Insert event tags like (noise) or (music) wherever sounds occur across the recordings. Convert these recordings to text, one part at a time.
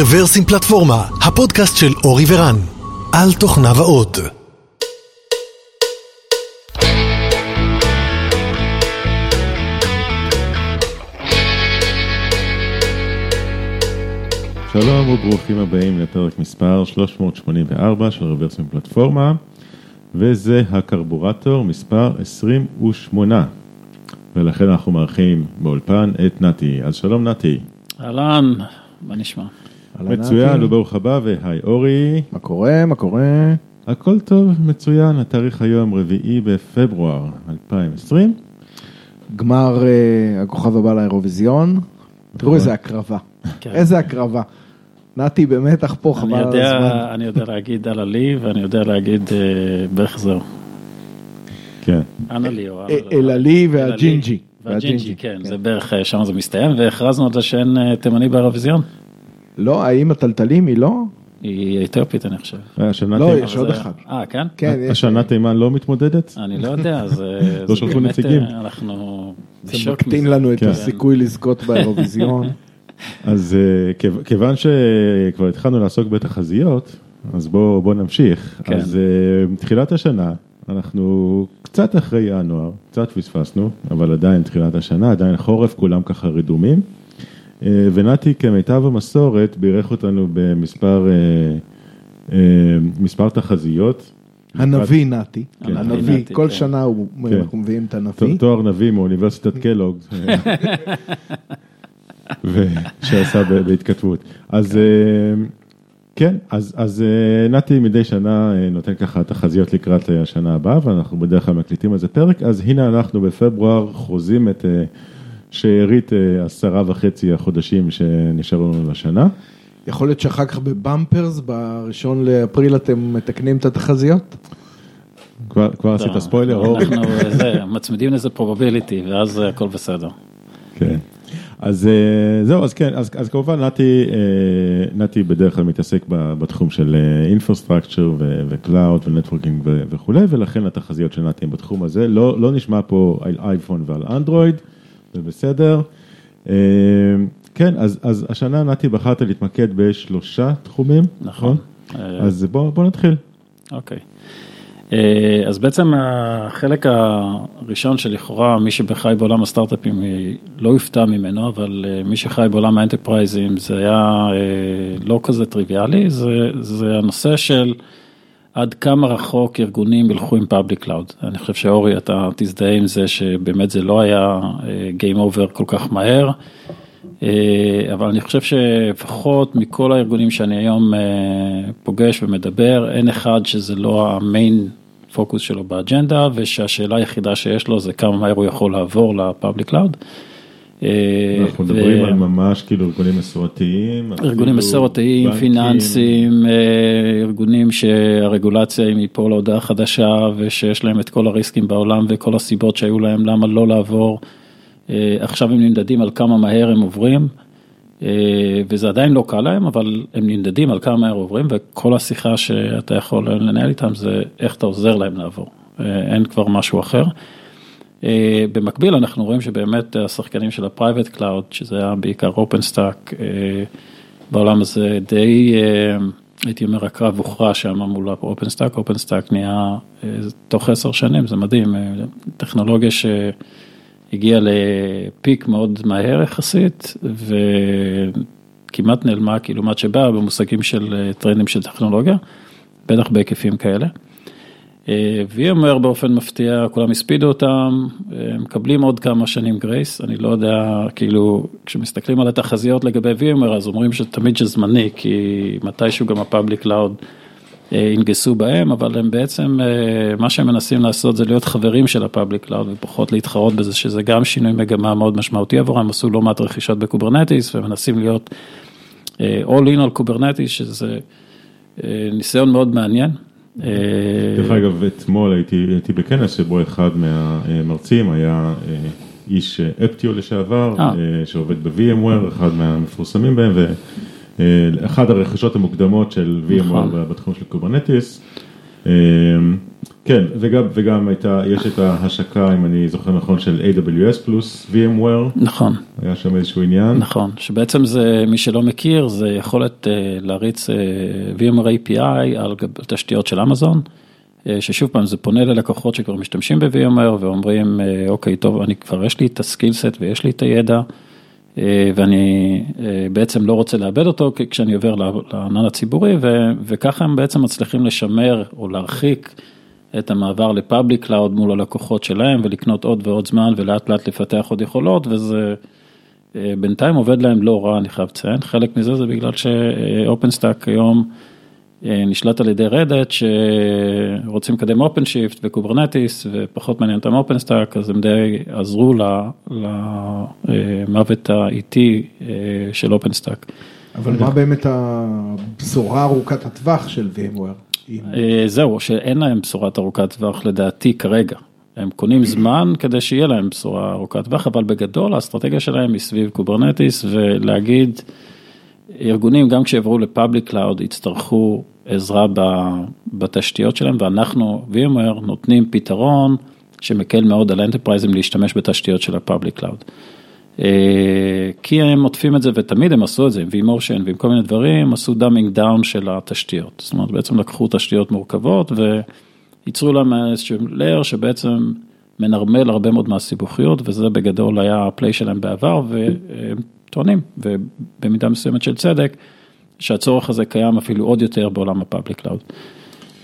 רוורסים פלטפורמה, הפודקאסט של אורי ורן, על תוכניו האות. שלום וברוכים הבאים לפרק מספר 384 של רוורסים פלטפורמה, וזה הקרבורטור מספר 28, ולכן אנחנו מארחים באולפן את נתי. אז שלום נתי. אהלן, מה נשמע? מצוין וברוך הבא, והי אורי. מה קורה? מה קורה? הכל טוב, מצוין, התאריך היום רביעי בפברואר 2020. גמר אה, הכוכב הבא לאירוויזיון. תראו איזה הקרבה. כן. איזה הקרבה. נתי במתח פה, אני חבל על יודע, הזמן. אני יודע להגיד על עלי ואני יודע להגיד אה, בערך זהו. כן. אנה לי או... אה, אלעלי והג'ינג'י. והג'ינג'י, כן, זה בערך, אה, שם זה מסתיים, והכרזנו על זה שאין תימני באירוויזיון. לא, האם הטלטלים היא לא? היא אתיופית אני חושב. השנה לא, תימן- יש עוד זה- אחד. אה, כן? כן, יש. השנה תימן לא מתמודדת? אני לא יודע, אז... אה, (laughs) לא זה שלחו נציגים. אה, אנחנו... זה מקטין מזה. לנו את כן. הסיכוי לזכות באירוויזיון. (laughs) אז אה, כיו- כיוון שכבר התחלנו לעסוק בתחזיות, אז בואו בוא נמשיך. כן. אז אה, תחילת השנה, אנחנו קצת אחרי ינואר, קצת פספסנו, אבל עדיין תחילת השנה, עדיין חורף, כולם ככה רדומים. אה, ונתי כמיטב המסורת בירך אותנו במספר אה, אה, מספר תחזיות. הנביא נתי. כן. הנביא, כל כן. שנה כן. אנחנו מביאים את הנביא. תואר נביא מאוניברסיטת (laughs) קלוג, (laughs) שעשה ב- בהתכתבות. אז כן, אז, אז נתי מדי שנה נותן ככה תחזיות לקראת השנה הבאה, ואנחנו בדרך כלל מקליטים על זה פרק, אז הנה אנחנו בפברואר חוזים את שארית אה, עשרה וחצי החודשים שנשארו לנו לשנה. יכול להיות שאחר כך בבמפרס, בראשון לאפריל אתם מתקנים את התחזיות? כבר, כבר עשית לא, ספוילר, אור? אנחנו אה, זה, מצמידים לזה probability ואז הכל בסדר. כן. אז אה, זהו, אז כן, אז, אז כמובן נתי, נתי בדרך כלל מתעסק בתחום של infrastructure ו-Cloud ו networking וכולי, ולכן התחזיות של נתי הם בתחום הזה, לא, לא נשמע פה על אייפון ועל אנדרואיד, זה בסדר. אה, כן, אז, אז השנה נתי בחרת להתמקד בשלושה תחומים, נכון. נכון? אה, אז בוא, בוא נתחיל. אוקיי. אה, אז בעצם החלק הראשון שלכאורה מי שבחי בעולם הסטארט-אפים לא יופתע ממנו, אבל מי שחי בעולם ה enterprise-ים זה היה לא כזה טריוויאלי, זה, זה הנושא של עד כמה רחוק ארגונים ילכו עם public cloud. אני חושב שאורי אתה תזדהה עם זה שבאמת זה לא היה אה, Game Over כל כך מהר. אה, אבל אני חושב שלפחות מכל הארגונים שאני היום אה, פוגש ומדבר, אין אחד שזה לא ה main focus שלו באג'נדה, ושהשאלה היחידה שיש לו זה כמה מהר הוא יכול לעבור ל public cloud. אה, אנחנו מדברים על ממש כאילו ארגונים מסורתיים. ארגונים מסורתיים. פיננסיים, אה, ארגונים שהרגולציה היא מפה להודעה חדשה ושיש להם את כל הריסקים בעולם וכל הסיבות שהיו להם למה לא לעבור. אה, עכשיו הם נמדדים על כמה מהר הם עוברים, וזה עדיין לא קל להם, אבל הם נמדדים על כמה מהר עוברים, וכל השיחה שאתה יכול לנהל איתם זה איך אתה עוזר להם לעבור, אין כבר משהו אחר. אה, במקביל אנחנו רואים שבאמת השחקנים של ה-Private Cloud, שזה היה בעיקר OpenStack, אה, בעולם הזה די, אה, הייתי אומר, הקרב הוכרע שם מול OpenStack, OpenStack נהיה אה, תוך עשר שנים, זה מדהים, טכנולוגיה שהגיעה לפיק מאוד מהר יחסית, וכמעט נעלמה, כאילו, מה שבאה במושגים של טרנדים של טכנולוגיה, בטח בהיקפים כאלה. אה, VMware באופן מפתיע, כולם הספידו אותם, אה, מקבלים עוד כמה שנים grace, אני לא יודע, כאילו, כשמסתכלים על התחזיות לגבי VMware, אז אומרים שתמיד שזמני, כי מתישהו גם ה public cloud אה, ינגסו בהם, אבל הם בעצם, מה שהם מנסים לעשות זה להיות חברים של ה public cloud ופחות להתחרות בזה, שזה גם שינוי מגמה מאוד משמעותי עבורם, עשו לא מעט רכישות ב Kubernetes ומנסים להיות all in על Kubernetes, שזה ניסיון מאוד מעניין. אה, דרך אגב, אתמול הייתי, הייתי בכנס שבו אחד מהמרצים היה אה, איש Heptio לשעבר, אה. אה, שעובד ב-VMware, אחד מהמפורסמים בהם, ואחד הרכישות המוקדמות של נכון. VMware בתחום של Kubernetes. אמ, כן, וגם, וגם הייתה, יש את ההשקה, אם אני זוכר נכון, של AWS פלוס VMware. נכון. היה שם איזשהו עניין. נכון, שבעצם זה, מי שלא מכיר, זה יכולת uh, להריץ uh, VMware API על תשתיות של אמזון, uh, ששוב פעם זה פונה ללקוחות שכבר משתמשים ב-VMware ואומרים, uh, אוקיי, טוב, אני כבר יש לי את ה skillset ויש לי את הידע. ואני בעצם לא רוצה לאבד אותו כשאני עובר לענן הציבורי וככה הם בעצם מצליחים לשמר או להרחיק את המעבר ל public cloud מול הלקוחות שלהם ולקנות עוד ועוד זמן ולאט לאט לפתח עוד יכולות וזה אה, בינתיים עובד להם לא רע אני חייב לציין, חלק מזה זה בגלל ש OpenStack היום אה, נשלט על ידי Red Hat שרוצים לקדם OpenShift ו Kubernetes ופחות מעניין אותם OpenStack אז הם די עזרו למוות האיטי אה, של OpenStack. אבל מה באמת הבשורה ארוכת הטווח של VMware? אה, זהו, שאין להם בשורת ארוכת טווח לדעתי כרגע. הם קונים זמן כדי שיהיה להם בשורה ארוכת טווח, אבל בגדול האסטרטגיה שלהם היא סביב Kubernetes ולהגיד, ארגונים גם כשיעברו ל public cloud יצטרכו עזרה בתשתיות שלהם ואנחנו, VMware, נותנים פתרון שמקל מאוד על enterprise-ים להשתמש בתשתיות של ה public cloud. אה, כי הם עוטפים את זה ותמיד הם עשו את זה עם vMotion ועם כל מיני דברים, עשו dumbing down של התשתיות. זאת אומרת בעצם לקחו תשתיות מורכבות וייצרו להם איזשהו layer שבעצם מנרמל הרבה מאוד מהסיבוכיות וזה בגדול היה ה play שלהם בעבר והם טוענים ובמידה מסוימת של צדק שהצורך הזה קיים אפילו עוד יותר בעולם ה public cloud.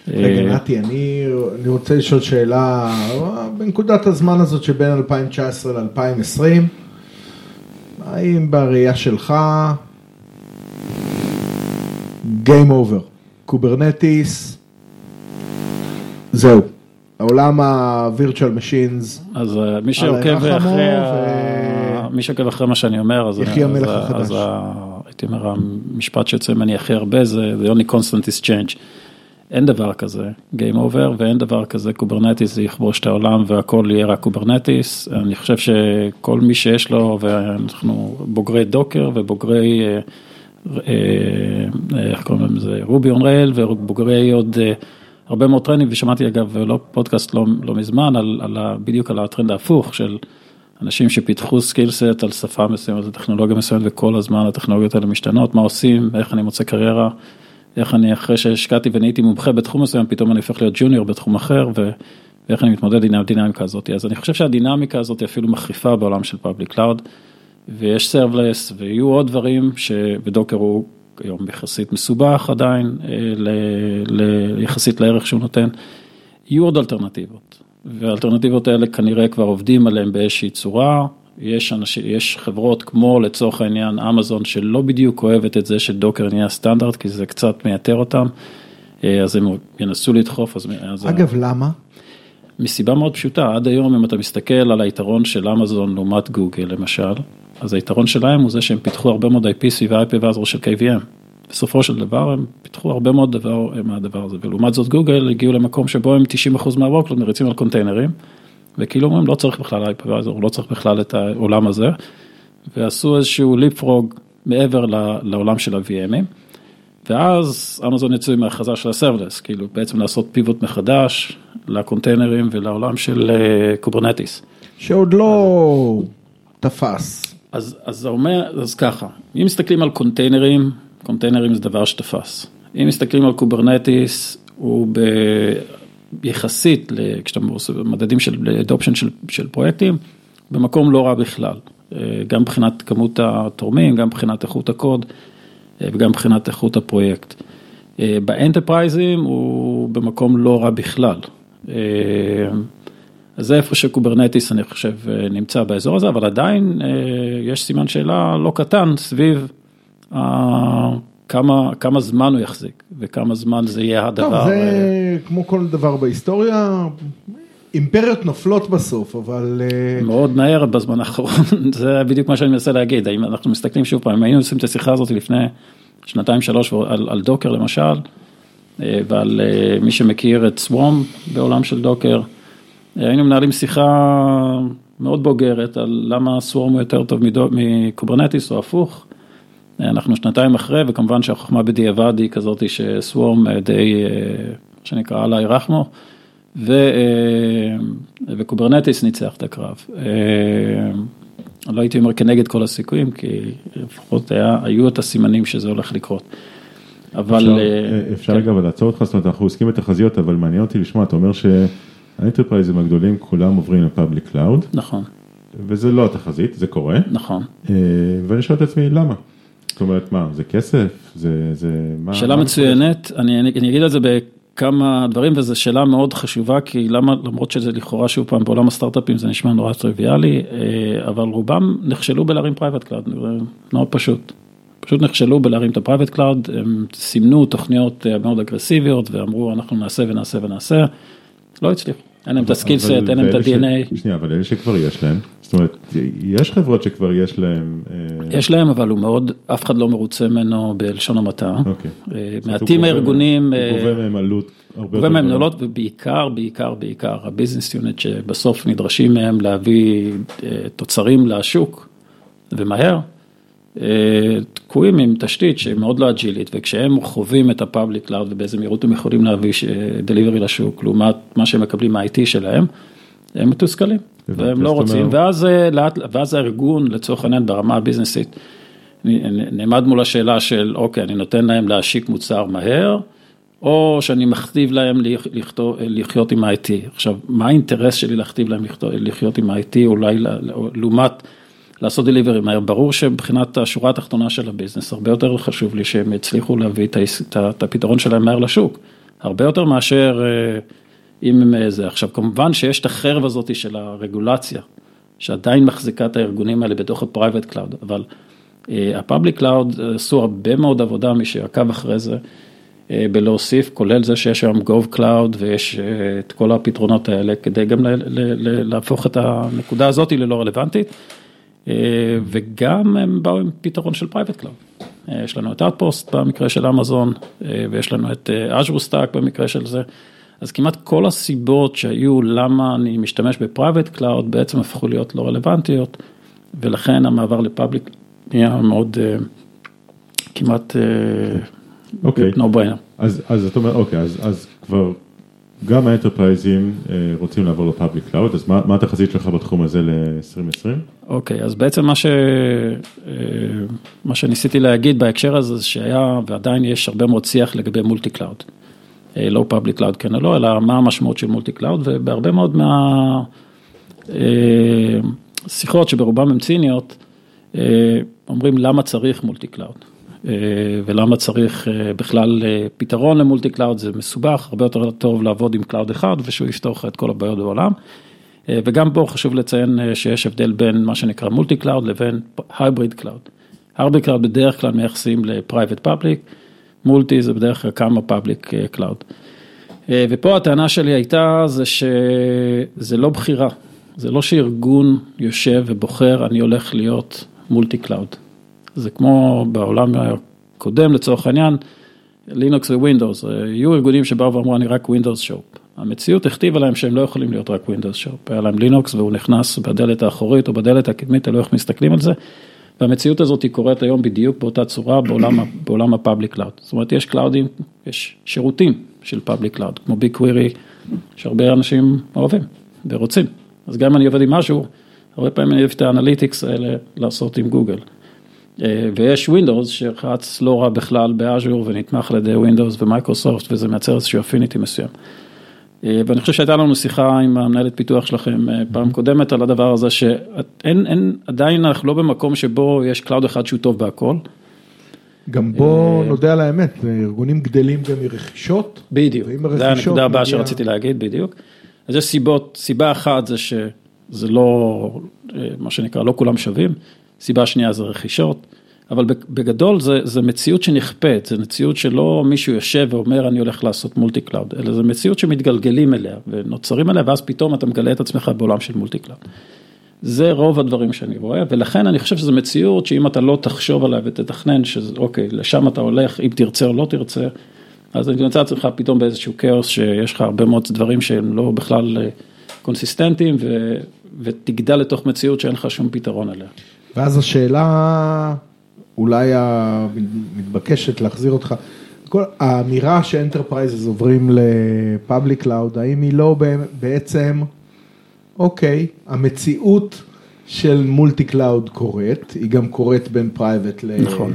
רגע אה, נתי, אני, אני רוצה לשאול שאלה בנקודת הזמן הזאת שבין 2019 ל-2020. האם בראייה שלך, Game over, Kubernetes, זהו, העולם ה-virtual machines, אז אה, מי שעוקב אחרי, ו... מי שעוקב אחרי מה שאני אומר, אז, יחי המלך אז, החדש. אז הייתי אומר, המשפט שיוצא ממני הכי הרבה זה the only constant is change. אין דבר כזה Game Over ואין דבר כזה Kubernetes זה יכבוש את העולם והכל יהיה רק Kubernetes. אני חושב שכל מי שיש לו, ואנחנו בוגרי Docker ובוגרי, אה, אה, איך קוראים לזה, Ruby on Rails ובוגרי עוד אה, הרבה מאוד טרנדים ושמעתי אגב לא פודקאסט לא, לא מזמן על, על בדיוק על הטרנד ההפוך של אנשים שפיתחו skill set על שפה מסוימת, טכנולוגיה מסוימת וכל הזמן הטכנולוגיות האלה משתנות, מה עושים, איך אני מוצא קריירה. איך אני אחרי שהשקעתי ונהייתי מומחה בתחום מסוים, פתאום אני הופך להיות ג'וניור בתחום אחר, ו... ואיך אני מתמודד עם הדינמיקה הזאת. אז אני חושב שהדינמיקה הזאת אפילו מחריפה בעולם של public cloud, ויש סרבלס, ויהיו עוד דברים, שבדוקר הוא היום יחסית מסובך עדיין, אה, ל... ל... יחסית לערך שהוא נותן. יהיו עוד אלטרנטיבות, והאלטרנטיבות האלה כנראה כבר עובדים עליהן באיזושהי צורה, יש, אנש, יש חברות כמו לצורך העניין אמזון שלא בדיוק אוהבת את זה שדוקר נהיה סטנדרט כי זה קצת מייתר אותם, אה, אז הם ינסו לדחוף. אז, אז אגב, למה? מסיבה מאוד פשוטה, עד היום אם אתה מסתכל על היתרון של אמזון לעומת גוגל למשל, אז היתרון שלהם הוא זה שהם פיתחו הרבה מאוד IP סביב ה-IP ועזרו של KVM. בסופו של דבר הם פיתחו הרבה מאוד דבר מהדבר הזה, ולעומת זאת גוגל הגיעו למקום שבו הם 90% מהוורקלוד מריצים על קונטיינרים. וכאילו אומרים לא צריך בכלל אייפרוויזור, לא צריך בכלל את העולם הזה, ועשו איזשהו ליפרוג מעבר לעולם של ה-VMים, ואז אמזון יצאו עם ההכרזה של הסרבלס, כאילו בעצם לעשות פיבוט מחדש לקונטיינרים ולעולם של Kubernetes. אה, שעוד לא תפס. אז, אז זה אומר, אז ככה, אם מסתכלים על קונטיינרים, קונטיינרים זה דבר שתפס. אם מסתכלים על Kubernetes, הוא ב... יחסית, כשאתה עושה מדדים של adoption של, של פרויקטים, במקום לא רע בכלל, אה, גם מבחינת כמות התורמים, גם מבחינת איכות הקוד אה, וגם מבחינת איכות הפרויקט. אה, באנטרפרייזים הוא במקום לא רע בכלל. אז זה איפה ש Kubernetes אני חושב נמצא באזור הזה, אבל עדיין יש סימן שאלה לא קטן סביב כמה, כמה זמן הוא יחזיק וכמה זמן זה יהיה הדבר. טוב, זה אה, כמו כל דבר בהיסטוריה, אימפריות נופלות בסוף, אבל... אה, מאוד מהר בזמן האחרון, (laughs) זה בדיוק מה שאני מנסה להגיד, האם אנחנו מסתכלים שוב פעם, היינו עושים את השיחה הזאת לפני שנתיים שלוש על, על Docker למשל, אה, ועל מי שמכיר את Swarm בעולם של Docker, היינו מנהלים שיחה מאוד בוגרת על למה Swarm הוא יותר טוב מ Kubernetes או הפוך. אנחנו שנתיים אחרי וכמובן שהחוכמה בדיעבד היא כזאת ש Swarm מה שנקרא עלי רחמו, ו Kubernetes ניצח את הקרב. לא הייתי אומר כנגד כל הסיכויים, כי לפחות היה, היו את הסימנים שזה הולך לקרות. אבל... אפשר, אפשר כן. לעצור אותך, זאת אומרת, אנחנו עוסקים בתחזיות, אבל מעניין אותי לשמוע, אתה אומר שהאנטרפרייזים הגדולים כולם עוברים ל public cloud. נכון. וזה לא התחזית, זה קורה. נכון. ואני שואל את עצמי, למה? זאת אומרת, מה, זה כסף? זה, זה, מה? שאלה מה מצוינת, אני, אני, אני אגיד על זה בכמה דברים, וזו שאלה מאוד חשובה, כי למה, למרות שזה לכאורה שוב פעם בעולם הסטארט-אפים זה נשמע נורא טריוויאלי, אבל רובם נכשלו בלהרים private cloud, מאוד פשוט. פשוט נכשלו בלהרים את ה private cloud, הם סימנו תוכניות מאוד אגרסיביות ואמרו אנחנו נעשה ונעשה ונעשה, לא הצליחו. אין להם את ה skill set, אין להם את ה-DNA. שנייה, אבל אלה שכבר יש להם, אומרת, יש חברות שכבר יש להם... אה, יש להם, אבל הוא מאוד, אף אחד לא מרוצה ממנו בלשון המעטה. אוקיי. אה, מעטים הארגונים... הוא גובה אה, מהם עלות הרבה יותר גבוהה. גובה מהם עלות, ובעיקר, בעיקר, בעיקר, ה business unit שבסוף נדרשים מהם להביא תוצרים לשוק, ומהר. תקועים עם תשתית שהיא מאוד לא אג'ילית, וכשהם חווים את ה public cloud ובאיזה מהירות הם יכולים להביא delivery לשוק, לעומת מה שהם מקבלים מה-IT שלהם, הם מתוסכלים, והם לא רוצים, ואז לאט, ואז הארגון לצורך העניין ברמה הביזנסית, נעמד מול השאלה של אוקיי, אני נותן להם להשיק מוצר מהר, או שאני מכתיב להם לחיות עם ה-IT. עכשיו, מה האינטרס שלי להכתיב להם לחיות עם ה-IT, אולי לעומת... לעשות דליברי מהר, ברור שמבחינת השורה התחתונה של הביזנס, הרבה יותר חשוב לי שהם יצליחו להביא את הפתרון שלהם מהר לשוק, הרבה יותר מאשר אה, אם הם אה, זה. עכשיו, כמובן שיש את החרב הזאת של הרגולציה, שעדיין מחזיקה את הארגונים האלה בתוך ה-Private Cloud, אבל ה-Public Cloud עשו הרבה מאוד עבודה, מי שעקב אחרי זה, אה, בלהוסיף, כולל זה שיש היום Gov Cloud ויש את כל הפתרונות האלה, כדי גם להפוך את הנקודה הזאת ללא רלוונטית. אה, וגם הם באו עם פתרון של cloud. אה, יש לנו את Outpost במקרה של אמזון, אה, ויש לנו את Azure Stack במקרה של זה. אז כמעט כל הסיבות שהיו למה אני משתמש ב private cloud בעצם הפכו להיות לא רלוונטיות, ולכן המעבר ל public נהיה מאוד כמעט אוקיי. no brainer. אז, אז אתה אומר, אוקיי, אז, אז כבר גם האנטרפרייזים אה, רוצים לעבור ל public cloud, אז מה, מה התחזית שלך בתחום הזה ל-2020? אוקיי, okay, אז בעצם מה, ש... אה, מה שניסיתי להגיד בהקשר הזה, זה שהיה ועדיין יש הרבה מאוד שיח לגבי multi cloud. אה, לא public cloud כן או לא, אלא מה המשמעות של multi cloud, ובהרבה מאוד מהשיחות שברובם הן ציניות, אומרים למה צריך multi cloud. אה, ולמה צריך אה, בכלל אה, פתרון ל multi cloud, זה מסובך, הרבה יותר טוב לעבוד עם cloud אחד ושהוא יפתור לך את כל הבעיות בעולם. וגם פה חשוב לציין שיש הבדל בין מה שנקרא multi cloud לבין hybrid cloud. Hybrid cloud בדרך כלל מייחסים ל private public, multi זה בדרך כלל כמה public cloud. ופה הטענה שלי הייתה זה שזה לא בחירה, זה לא שארגון יושב ובוחר אני הולך להיות multi cloud. זה כמו בעולם הקודם לצורך העניין, לינוקס ווינדוס, היו ארגונים שבאו ואמרו אני רק Windows shop. המציאות הכתיבה להם שהם לא יכולים להיות רק Windows shop, היה להם לינוקס והוא נכנס בדלת האחורית או בדלת הקדמית, תלוי איך מסתכלים על זה. והמציאות הזאת היא קורית היום בדיוק באותה צורה בעולם, בעולם ה public cloud. זאת אומרת, יש קלאודים, יש שירותים של public cloud, כמו BigQuery, שהרבה אנשים אוהבים ורוצים. אז גם אם אני עובד עם משהו, הרבה פעמים אני אוהב את ה analytics האלה לעשות עם גוגל. אה, ויש Windows שרץ לא רע בכלל ב Azure ונתמך על ידי Windows ומייקרוסופט וזה מייצר איזשהו affinity מסוים. אה, ואני חושב שהייתה לנו שיחה עם המנהלת פיתוח שלכם אה, פעם קודמת על הדבר הזה שאין, אין, עדיין אנחנו לא במקום שבו יש cloud אחד שהוא טוב בהכל. גם בוא נודה על האמת, ארגונים גדלים גם מרכישות. בדיוק, זה הנקודה הבאה שרציתי להגיד, בדיוק. אז יש סיבות, סיבה אחת זה שזה לא, מה שנקרא, לא כולם שווים. סיבה שנייה זה רכישות, אבל בגדול זה, זה מציאות שנכפית, זה מציאות שלא מישהו יושב ואומר אני הולך לעשות multi cloud, אלא זה מציאות שמתגלגלים אליה ונגררים אליה ואז פתאום אתה מגלה את עצמך בעולם של multi cloud. זה רוב הדברים שאני רואה, ולכן אני חושב שזו מציאות שאם אתה לא תחשוב עליה ותתכנן שאוקיי, לשם אתה הולך, אם תרצה או לא תרצה, אז אתה תמצא עצמך פתאום באיזשהו כאוס שיש לך הרבה מאוד דברים שהם לא בכלל אה, קונסיסטנטיים, ו, ותגדל לתוך מציאות שאין לך שום פתרון עליה. ואז השאלה אולי המתבקשת להחזיר אותך, כל האמירה ש enterprises עוברים ל public cloud, האם היא לא בעצם, אוקיי, המציאות של multi cloud קורית, היא גם קורית בין private ל... נכון.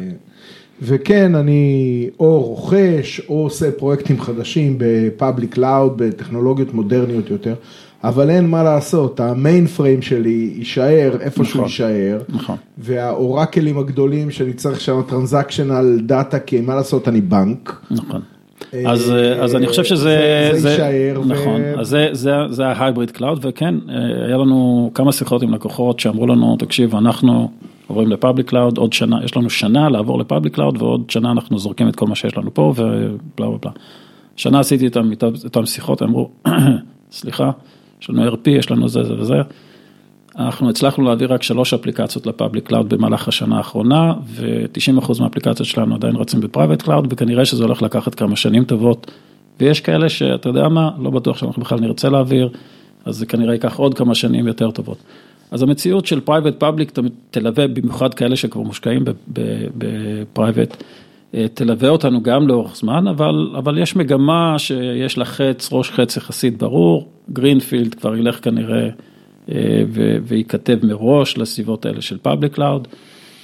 וכן, אני או רוכש או עושה פרויקטים חדשים ב public cloud, בטכנולוגיות מודרניות יותר, אבל אין מה לעשות, ה mainframe שלי יישאר איפה שהוא נכון. יישאר, נכון. והאורקלים הגדולים שאני צריך שם transactional data, כי מה לעשות, אני בנק. נכון. אז, אז אני חושב שזה, זה- זה יישאר, ו- נכון, אז זה, זה, זה ה hybrid cloud, וכן, אה, היה לנו כמה שיחות עם לקוחות שאמרו לנו, תקשיב, אנחנו עוברים ל public cloud, עוד שנה, יש לנו שנה לעבור ל public cloud, ועוד שנה אנחנו זורקים את כל מה שיש לנו פה, ובלה בלה בלה. שנה עשיתי איתם איתם איתם שיחות, הם אמרו, (clears throat) סליחה, יש לנו ERP, יש לנו זה, זה וזה. אנחנו הצלחנו להעביר רק שלוש אפליקציות ל public cloud במהלך השנה האחרונה, ו-90% מהאפליקציות שלנו עדיין רצים ב private cloud, וכנראה שזה הולך לקחת כמה שנים טובות. ויש כאלה שאתה יודע מה, לא בטוח שאנחנו בכלל נרצה להעביר, אז זה כנראה ייקח עוד כמה שנים יותר טובות. אז המציאות של private public תלווה במיוחד כאלה שכבר מושקעים ב private, תלווה אותנו גם לאורך זמן, אבל, אבל יש מגמה שיש לה חץ, ראש חץ יחסית ברור, greenfield כבר ילך כנראה ו- וייכתב מראש לסביבות האלה של public cloud,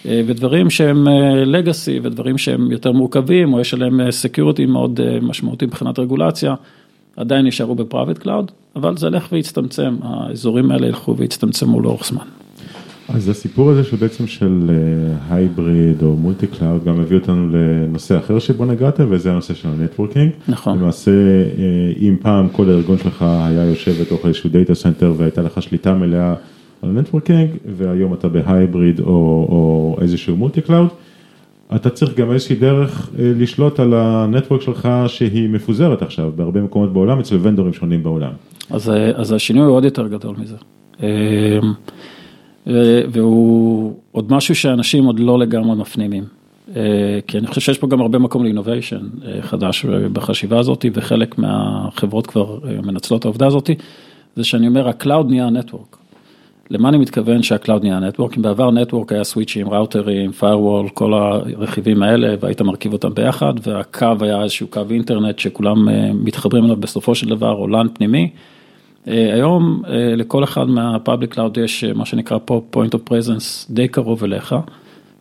ודברים שהם legacy ודברים שהם יותר מורכבים, או יש עליהם security מאוד משמעותי מבחינת רגולציה, עדיין יישארו ב private cloud, אבל זה ילך ויצטמצם, האזורים האלה ילכו ויצטמצמו לאורך זמן. אז הסיפור הזה שבעצם של hybrid או multi cloud גם מביא אותנו לנושא אחר שבו נגעת וזה הנושא של ה networking. נכון. למעשה אם פעם כל הארגון שלך היה יושב בתוך איזשהו data center והייתה לך שליטה מלאה על ה networking והיום אתה ב hybrid או, או איזשהו multi cloud, אתה צריך גם איזושהי דרך לשלוט על ה network שלך שהיא מפוזרת עכשיו בהרבה מקומות בעולם אצל ונדורים שונים בעולם. אז, אז השינוי הוא עוד יותר גדול מזה. והוא עוד משהו שאנשים עוד לא לגמרי מפנימים. כי אני חושב שיש פה גם הרבה מקום ל innovation חדש בחשיבה הזאת, וחלק מהחברות כבר מנצלות את העובדה הזאת, זה שאני אומר, ה cloud נהיה ה network. למה אני מתכוון שה cloud נהיה ה network? אם בעבר network היה סוויצ'ים, ראוטרים, firewall, כל הרכיבים האלה, והיית מרכיב אותם ביחד, והקו היה איזשהו קו אינטרנט שכולם מתחברים אליו בסופו של דבר, או פנימי. היום לכל אחד מה public cloud יש מה שנקרא פה point of presence די קרוב אליך,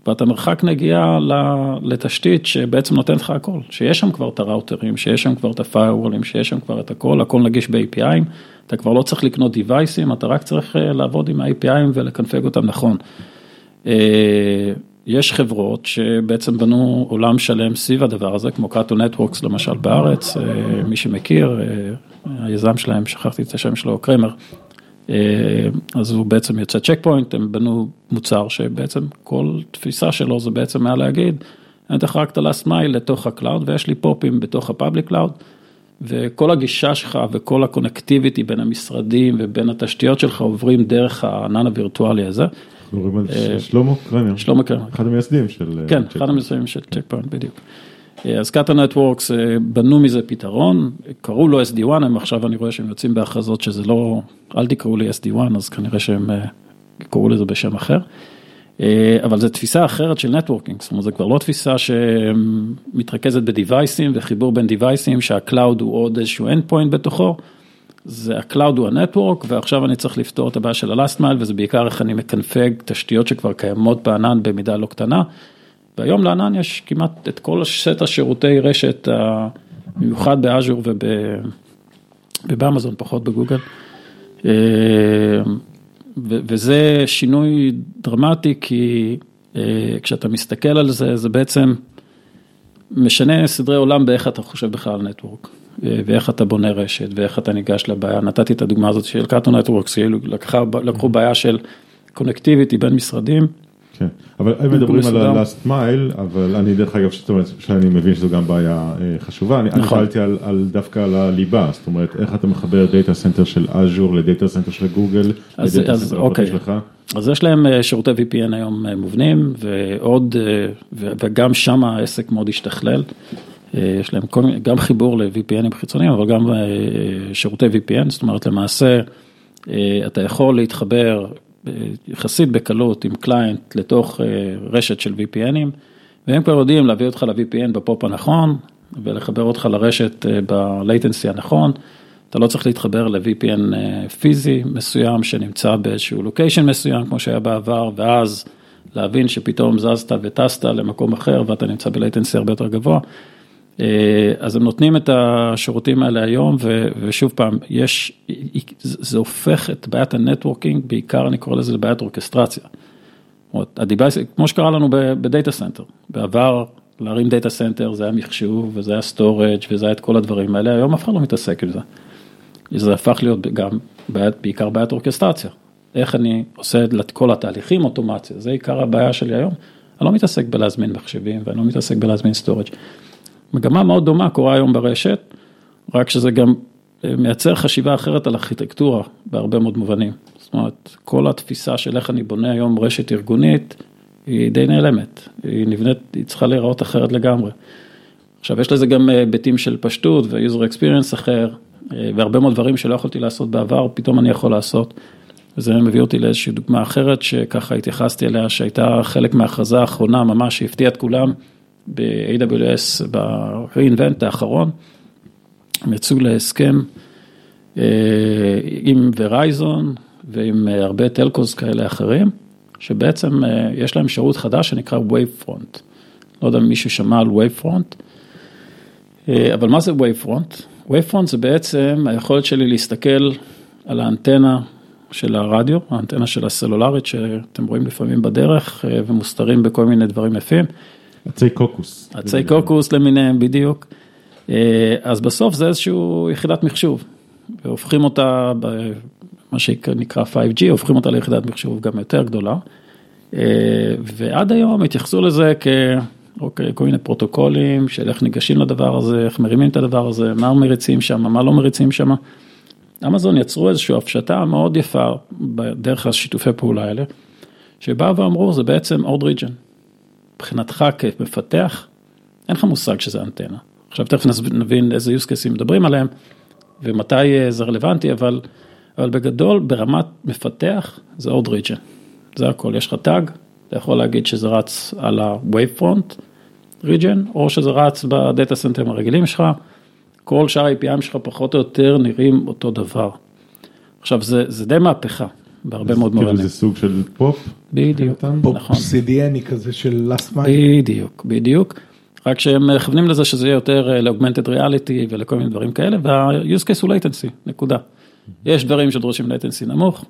ואתה מרחק נגיעה לתשתית שבעצם נותנת לך הכל, שיש שם כבר את הראוטרים, שיש שם כבר את ה-firewallים, שיש שם כבר את הכל, הכל נגיש ב-API'ים, אתה כבר לא צריך לקנות דיווייסים, אתה רק צריך לעבוד עם ה-API'ים ולקנפג אותם נכון. יש חברות שבעצם בנו עולם שלם סביב הדבר הזה, כמו קאטו נטוורקס למשל בארץ, מי שמכיר, היזם שלהם, שכחתי את השם שלו, קרמר, אז הוא בעצם יוצא צ'ק פוינט, הם בנו מוצר שבעצם כל תפיסה שלו זה בעצם היה להגיד, אני אתן לך רק את ה-last mile לתוך ה cloud ויש לי פופים בתוך ה public cloud, וכל הגישה שלך וכל ה connectivity בין המשרדים ובין התשתיות שלך עוברים דרך הענן הווירטואלי הזה. מדברים על שלמה קרמר, שלמה קרמר, אחד המייסדים של... כן, אחד המייסדים של צ'ק פוינט, בדיוק. אז קאטו נטוורקס בנו מזה פתרון, קראו לו SD-WAN, הם עכשיו אני רואה שהם יוצאים בהכרזות שזה לא, אל תקראו לי SD-WAN, אז כנראה שהם קראו לזה בשם אחר. אבל זו תפיסה אחרת של networking, זאת אומרת, זו כבר לא תפיסה שמתרכזת בדיווייסים וחיבור בין דיווייסים, שה cloud הוא עוד איזשהו end point בתוכו, זה ה cloud הוא ה network, ועכשיו אני צריך לפתור את הבעיה של ה-last mile, וזה בעיקר איך אני מקנפג תשתיות שכבר קיימות בענן במידה לא קטנה. והיום לענן יש כמעט את כל סט השירותי רשת, במיוחד באז'ור ובאמזון, פחות בגוגל. וזה שינוי דרמטי, כי כשאתה מסתכל על זה, זה בעצם משנה סדרי עולם באיך אתה חושב בכלל על נטוורק, ואיך אתה בונה רשת, ואיך אתה ניגש לבעיה. נתתי את הדוגמה הזאת של קאטו נטוורקס, לקחו בעיה של connectivity בין משרדים. כן, אבל הם מדברים על ה-last mile, אבל אני דרך אגב, זאת אומרת, שאני מבין שזו גם בעיה חשובה, אני שאלתי על דווקא על הליבה, זאת אומרת, איך אתה מחבר data center של אז'ור ל data center של גוגל, ל data center הפרטי שלך? אז יש להם שירותי VPN היום מובנים, ועוד, וגם שם העסק מאוד השתכלל, יש להם גם חיבור ל-VPNים חיצוניים, אבל גם שירותי VPN, זאת אומרת, למעשה, אתה יכול להתחבר, יחסית בקלות עם client לתוך רשת של VPNים, והם כבר יודעים להביא אותך ל-VPN בפופ הנכון, ולחבר אותך לרשת ב-latency הנכון. אתה לא צריך להתחבר ל-VPN פיזי מסוים שנמצא באיזשהו location מסוים כמו שהיה בעבר, ואז להבין שפתאום זזת וטסת למקום אחר ואתה נמצא ב-latency הרבה יותר גבוה. אז הם נותנים את השירותים האלה היום, ושוב פעם, יש, זה הופך את בעיית ה networking, בעיקר אני קורא לזה לבעיית אורקסטרציה. ה device, כמו שקרה לנו ב data center, בעבר להרים data center זה היה מחשוב וזה היה storage וזה היה את כל הדברים האלה, היום אף אחד לא מתעסק עם זה. זה הפך להיות גם בעיית, בעיקר בעיית אורקסטרציה. איך אני עושה את כל התהליכים אוטומציה, זה עיקר הבעיה שלי היום. אני לא מתעסק בלהזמין מחשבים ואני לא מתעסק בלהזמין storage. מגמה מאוד דומה קורה היום ברשת, רק שזה גם מייצר חשיבה אחרת על ארכיטקטורה בהרבה מאוד מובנים. זאת אומרת, כל התפיסה של איך אני בונה היום רשת ארגונית, היא די נעלמת, היא נבנית, היא צריכה להיראות אחרת לגמרי. עכשיו, יש לזה גם היבטים של פשטות ו-user experience אחר, והרבה מאוד דברים שלא יכולתי לעשות בעבר, פתאום אני יכול לעשות. וזה מביא אותי לאיזושהי דוגמה אחרת, שככה התייחסתי אליה, שהייתה חלק מההכרזה האחרונה ממש, שהפתיעה את כולם, ב-AWS, ב-reinvent האחרון, הם יצאו להסכם עם ורייזון ועם הרבה טלקוז כאלה אחרים, שבעצם יש להם שירות חדש שנקרא Wavefront. לא יודע אם מישהו שמע על Wavefront, אבל מה זה Wavefront? Wavefront זה בעצם היכולת שלי להסתכל על האנטנה של הרדיו, האנטנה של הסלולרית שאתם רואים לפעמים בדרך ומוסתרים בכל מיני דברים יפים. עצי קוקוס. עצי קוקוס למיניהם, בדיוק. אז בסוף זה איזושהי יחידת מחשוב, והופכים אותה, מה שנקרא 5G, הופכים אותה ליחידת מחשוב גם יותר גדולה. ועד היום התייחסו לזה ככל מיני פרוטוקולים של איך ניגשים לדבר הזה, איך מרימים את הדבר הזה, מה מריצים שם, מה לא מריצים שם. אמזון יצרו איזושהי הפשטה מאוד יפה בדרך השיתופי פעולה האלה, שבאו ואמרו זה בעצם עוד region. מבחינתך כמפתח, אין לך מושג שזה אנטנה. עכשיו תכף נבין איזה use cases מדברים עליהם ומתי זה רלוונטי, אבל, אבל בגדול ברמת מפתח זה עוד region. זה הכל, יש לך tag, אתה יכול להגיד שזה רץ על ה-Wavefront region, או שזה רץ בדאטה סנטרים הרגילים שלך, כל שאר ה-API שלך פחות או יותר נראים אותו דבר. עכשיו זה, זה די מהפכה. בהרבה מאוד מובנים. כאילו זה סוג של פופ? בדיוק, POP CDN י כזה של last mile. בדיוק, בדיוק. רק שהם מכוונים לזה שזה יהיה יותר ל-augmented reality ולכל מיני דברים כאלה, וה-use case הוא latency, נקודה. יש דברים שדורשים latency נמוך,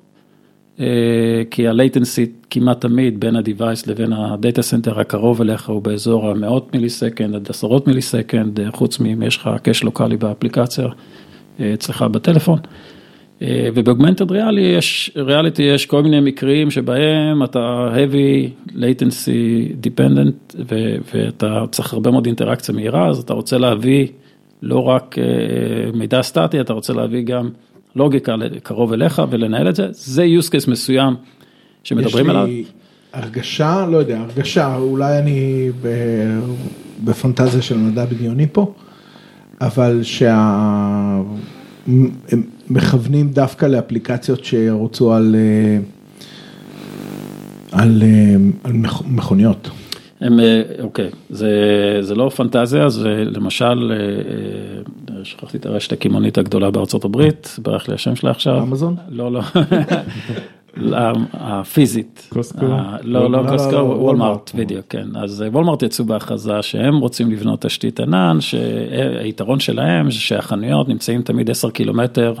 כי ה-latency כמעט תמיד בין ה-device לבין ה-data center הקרוב אליך הוא באזור המאות millisecond עד עשרות millisecond, חוץ מאם יש לך cache לוקאלי באפליקציה אצלך בטלפון. ובאוגמנטד ריאלי יש, ריאליטי יש כל מיני מקרים שבהם אתה heavy latency dependent ואתה צריך הרבה מאוד אינטראקציה מהירה, אז אתה רוצה להביא לא רק מידע סטטי, אתה רוצה להביא גם לוגיקה קרוב אליך ולנהל את זה, זה use case מסוים שמדברים עליו. יש לי הרגשה, לא יודע, הרגשה, אולי אני בפנטזיה של מדע בדיוני פה, אבל שה... מכוונים דווקא לאפליקציות שירוצו על, על, על מכוניות. הם, אוקיי, זה, זה לא פנטזיה, זה למשל, שכחתי את הרשת הקימונית הגדולה בארצות הברית, ברח לי השם שלה עכשיו. אמזון? לא, לא. (laughs) הפיזית. קוסקו? לא, לא קוסקו, וולמארט, בדיוק, כן. אז וולמארט יצאו בהכרזה שהם רוצים לבנות תשתית ענן, שהיתרון שלהם זה שהחנויות נמצאים תמיד 10 קילומטר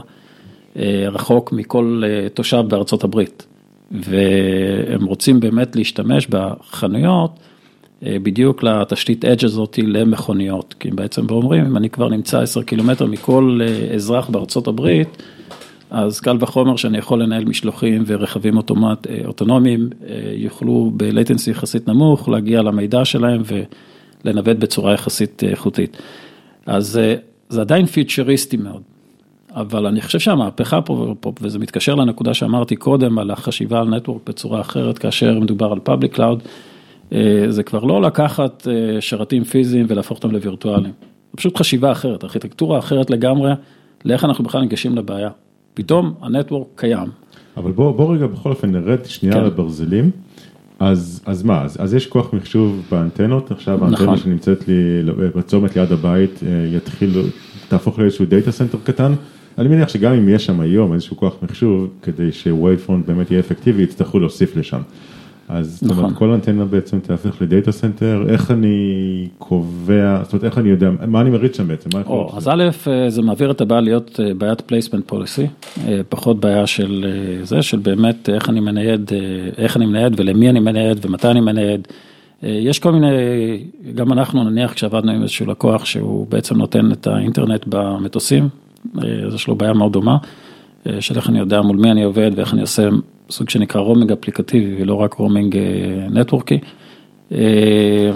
רחוק מכל תושב בארצות הברית. והם רוצים באמת להשתמש בחנויות בדיוק לתשתית אדג' הזאתי למכוניות, כי הם בעצם אומרים, אם אני כבר נמצא 10 קילומטר מכל אזרח בארצות הברית, אז קל וחומר שאני יכול לנהל משלוחים ורכבים אוטומט, אוטונומיים, יוכלו ב latency יחסית נמוך להגיע למידע שלהם ולנווט בצורה יחסית איכותית. אז זה עדיין פיוצ'ריסטי מאוד, אבל אני חושב שהמהפכה פה, וזה מתקשר לנקודה שאמרתי קודם, על החשיבה על network בצורה אחרת, כאשר מדובר על public cloud, זה כבר לא לקחת שרתים פיזיים ולהפוך אותם לווירטואליים, פשוט חשיבה אחרת, ארכיטקטורה אחרת לגמרי, לאיך אנחנו בכלל ניגשים לבעיה. פתאום ה network קיים. אבל בוא, בוא רגע בכל אופן נרד שנייה כן. לברזלים. אז, אז מה, אז, אז יש כוח מחשוב באנטנות, עכשיו האנטנה נכון. שנמצאת לי בצומת ליד הבית אה, יתחיל, תהפוך לאיזשהו data center קטן. אני מניח שגם אם יש שם היום איזשהו כוח מחשוב, כדי ש Wavefront באמת יהיה אפקטיבי, יצטרכו להוסיף לשם. אז זאת נכון. אומרת, כל אנטנה בעצם תהפך ל data center, איך אני קובע, זאת אומרת, איך אני יודע, מה אני מריץ שם בעצם? או? אז א', אה, זה מעביר את הבעיה להיות אה, בעיית placement policy, פחות בעיה של אה, זה, של באמת איך אני מנייד, אה, איך אני מנייד ולמי אני מנייד ומתי אני מנייד. אה, יש כל מיני, גם אנחנו נניח כשעבדנו עם איזשהו לקוח שהוא בעצם נותן את האינטרנט במטוסים, אה, אז יש לו בעיה מאוד דומה, אה, של איך אני יודע מול מי אני עובד ואיך אני עושה סוג שנקרא roaming אפליקטיבי ולא רק roaming נטוורקי. אה,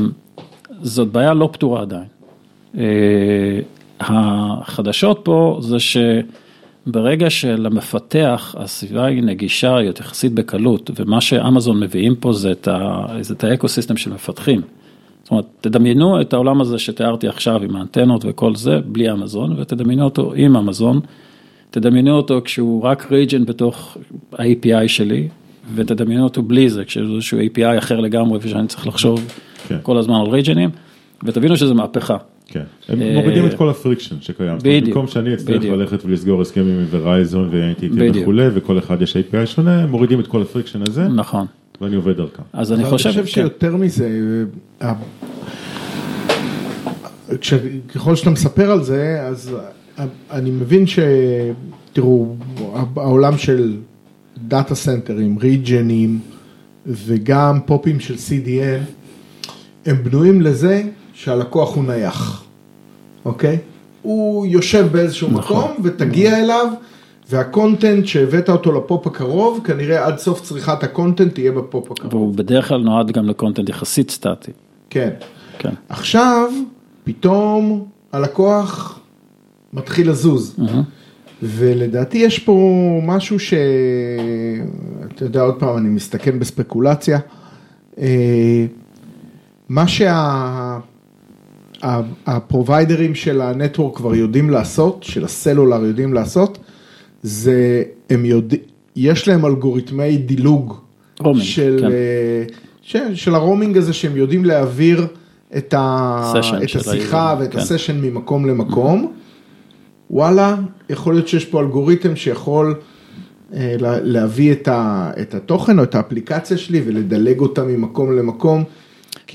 זאת בעיה לא פתורה עדיין. אה, החדשות פה זה שברגע שלמפתח הסביבה היא נגישה יחסית בקלות, ומה שאמזון מביאים פה זה את, ה, זה את האקו-סיסטם של מפתחים. זאת אומרת, תדמיינו את העולם הזה שתיארתי עכשיו עם האנטנות וכל זה, בלי אמזון, ותדמיינו אותו עם אמזון. תדמיינו אותו כשהוא רק ריג'ן בתוך ה-API שלי, ותדמיינו אותו בלי זה, כשזה איזשהו API אחר לגמרי ושאני צריך לחשוב כן. כל הזמן על ריג'נים, ותבינו שזה מהפכה. כן, הם מורידים את כל ה friction שקיים, בדיוק, במקום שאני אצטרך. ללכת ולסגור הסכמים עם Verizon בדיוק. וכולי, וכל אחד יש API שונה, הם מורידים את כל ה friction הזה, נכון. ואני עובד דרכם. אז אני חושב, אני חושב. שיותר מזה, אה, ככל שאתה מספר על זה, אז אני מבין ש... תראו, העולם של דאטה סנטרים, ריג'נים וגם פופים של CDN, הם בנויים לזה שהלקוח הוא נייח, אוקיי? הוא יושב באיזשהו נכון. מקום ותגיע אליו. וה content שהבאת אותו לפופ הקרוב, כנראה עד סוף צריכת ה content תהיה בפופ הקרוב. והוא בדרך כלל נועד גם ל content יחסית סטטי. כן. כן. עכשיו, פתאום הלקוח מתחיל לזוז. ולדעתי יש פה משהו ש... אתה יודע, עוד פעם, אני מסתכן בספקולציה. אה, מה שה... ה- הפרוביידרים של ה network כבר יודעים לעשות, של הסלולר יודעים לעשות, זה הם יודעים, יש להם אלגוריתמי דילוג roaming, של, כן. אה, של, של ה roaming הזה שהם יודעים להעביר את, ה, את השיחה ה- ואת כן. ה session ממקום למקום. וואלה, יכול להיות שיש פה אלגוריתם שיכול אה, לה- להביא את, ה, את התוכן או את האפליקציה שלי ולדלג אותה ממקום למקום.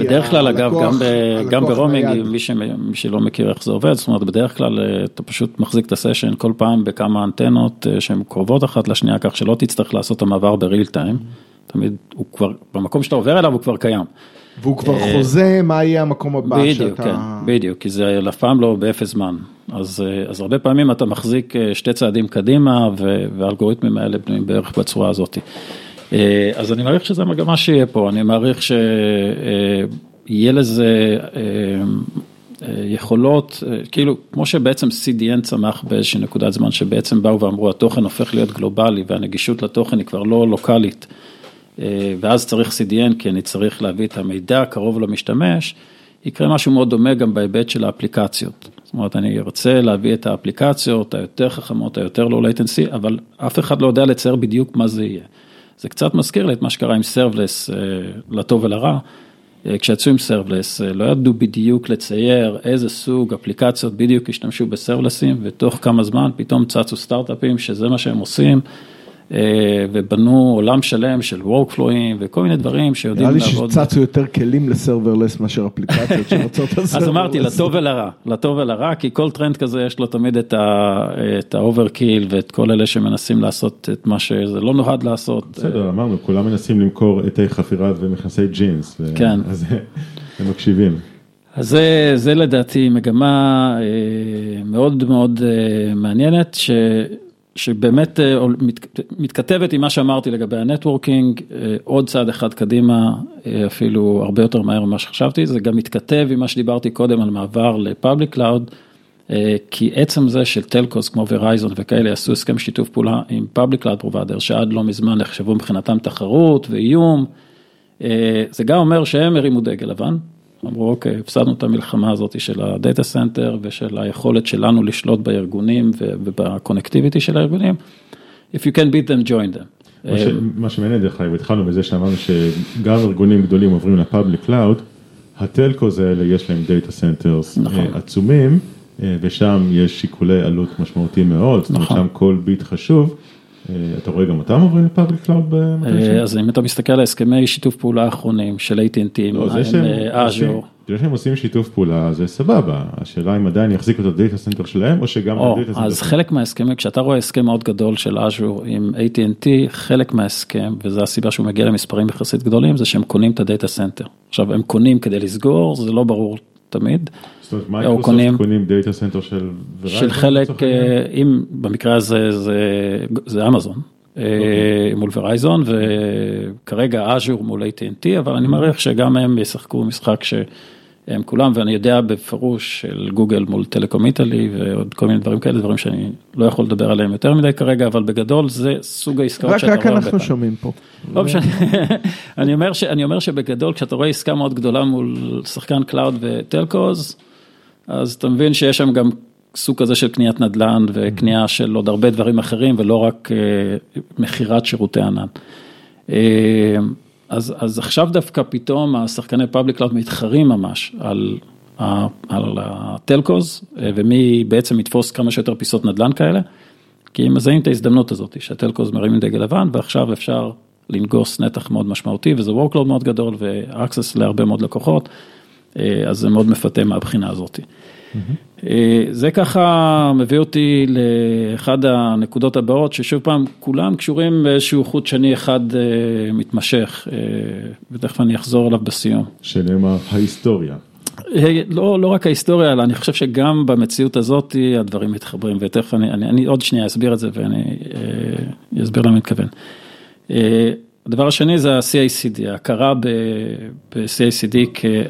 בדרך כלל, אגב, הלקוח- גם, ב, גם הלקוח ברומינג. מי, ש, מי שלא מכיר איך זה עובד, זאת אומרת, בדרך כלל אה, אתה פשוט מחזיק את הסשן כל פעם בכמה אנטנות אה, שהן קרובות אחת לשנייה, כך שלא תצטרך לעשות את המעבר בריל טיים. תמיד הוא כבר, במקום שאתה עובר אליו הוא כבר קיים. והוא כבר אה, חוזה מה יהיה המקום הבא בדיוק, שאתה... כן, בדיוק, כי זה אף פעם לא באפס זמן. אז, אה, אז הרבה פעמים אתה מחזיק אה, שתי צעדים קדימה, והאלגוריתמים האלה בנויים בערך בצורה הזאת. אה, אז אני מעריך שזה המגמה שיהיה פה, אני מעריך שיהיה לזה יכולות, כאילו, כמו שבעצם CDN צמח באיזושהי נקודת זמן, שבעצם באו ואמרו, התוכן הופך להיות גלובלי, והנגישות לתוכן היא כבר לא לוקאלית. ואז צריך CDN, כי אני צריך להביא את המידע קרוב למשתמש, יקרה משהו מאוד דומה גם בהיבט של האפליקציות. זאת אומרת, אני רוצה להביא את האפליקציות היותר חכמות, היותר לא latency, אבל אף אחד לא יודע לצייר בדיוק מה זה יהיה. זה קצת מזכיר לי את מה שקרה עם סרבלס, לטוב ולרע. אה, כשיצאו עם סרבלס, אה, לא ידעו בדיוק לצייר איזה סוג אפליקציות בדיוק השתמשו בסרבלסים, ותוך כמה זמן פתאום צצו סטארט-אפים שזה מה שהם עושים, אה, ובנו עולם שלם של workflowים וכל מיני דברים שיודעים נראה לי לעבוד. שצצו יותר כלים ל serverless מאשר אפליקציות שרוצות על (laughs) אז אמרתי. לטוב ולרע, לטוב ולרע, כי כל טרנד כזה יש לו תמיד את ה- את ה overkill ואת כל אלה שמנסים לעשות את מה שזה לא נועד לעשות. בסדר, אמרנו, כולם מנסים למכור אתי חפירה ומכנסי ג'ינס. כן. אז הם מקשיבים. אז זה, זה לדעתי מגמה אה, מאוד מאוד אה, מעניינת, ש, שבאמת אה, מתכתבת עם מה שאמרתי לגבי ה networking, אה, עוד צעד אחד קדימה, אה, אפילו הרבה יותר מהר ממה שחשבתי, זה גם מתכתב עם מה שדיברתי קודם על מעבר ל public cloud, כי עצם זה של telcos כמו Verizon וכאלה עשו הסכם שיתוף פעולה עם public cloud provider, שעד לא מזמן נחשבו מבחינתם תחרות ואיום, זה גם אומר שהם הרימו דגל לבן, אמרו אוקיי, הפסדנו את המלחמה הזאת של ה data center ושל היכולת שלנו לשלוט בארגונים וב connectivity של הארגונים. If you can beat them, join them. מה ש- מה שמעניין דרך אגב, התחלנו בזה שאמרנו שגם ארגונים גדולים עוברים ל public cloud, ה telcos האלה יש להם data centers נכון. עצומים, אה, ושם יש שיקולי עלות משמעותיים מאוד, זאת אומרת נכון. שם כל ביט חשוב. אה, אתה רואה גם אותם עוברים ל public cloud במתישהו? אה, אז אם אתה מסתכל על הסכמי שיתוף פעולה האחרונים של AT&T עם לא, זה עם, שהם אה, עושים- זה שהם עושים שיתוף פעולה זה סבבה, השאלה אם עדיין יחזיקו את ה data center שלהם או שגם או, ה data center אז. חלק מההסכמים, כשאתה רואה הסכם מאוד גדול של Azure עם AT&T, חלק מההסכם, וזו הסיבה שהוא מגיע למספרים יחסית גדולים, זה שהם קונים את ה data center. עכשיו, הם קונים כדי לסגור, זה לא ברור תמיד. זאת אומרת או מייקרוסופט קונים- קונים data center של של Verizon חלק? אה, אם במקרה הזה זה, זה אמזון, אה, מול ורייזון, וכרגע Azure מול AT&T, אבל אני מעריך שגם הם ישחקו משחק שהם כולם, ואני יודע בפירוש של גוגל מול טלקום איטלי ועוד כל מיני דברים כאלה, דברים שאני לא יכול לדבר עליהם יותר מדי כרגע, אבל בגדול זה סוג העסקאות רק שאתה רק רואה הרבה אנחנו פעמים. שומעים פה. לא משנה, (laughs) אני אומר, ש, אני אומר שבגדול כשאתה רואה עסקה מאוד גדולה מול שחקן cloud ו telcos, אז אתה מבין שיש שם גם סוג כזה של קניית נדל"ן וקנייה של עוד הרבה דברים אחרים ולא רק אה, מכירת שירותי ענן. אז, אז עכשיו דווקא פתאום השחקני public cloud מתחרים ממש על, על ה telcos אה, ומי בעצם יתפוס כמה שיותר פיסות נדל"ן כאלה. כי הם מזהים את ההזדמנות הזאת, שה telcos מרימים דגל לבן, ועכשיו אפשר לנגוס נתח מאוד משמעותי, וזה workload מאוד גדול, ו-access להרבה מאוד לקוחות, אה, אז זה מאוד מפתה מהבחינה הזאת. אה, זה ככה מביא אותי לאחד הנקודות הבאות, ששוב פעם, כולם קשורים באיזשהו חוט שני אחד אה, מתמשך, אה, ותכף אני אחזור אליו בסיום. שנאמר ההיסטוריה. אה, לא, לא רק ההיסטוריה, אלא אני חושב שגם במציאות הזאת הדברים מתחברים, ותכף אני, אני, אני עוד שנייה אסביר את זה ואני אה, אסביר למה אני מתכוון. אה, הדבר השני זה ה-CICD, ההכרה ב-CICD,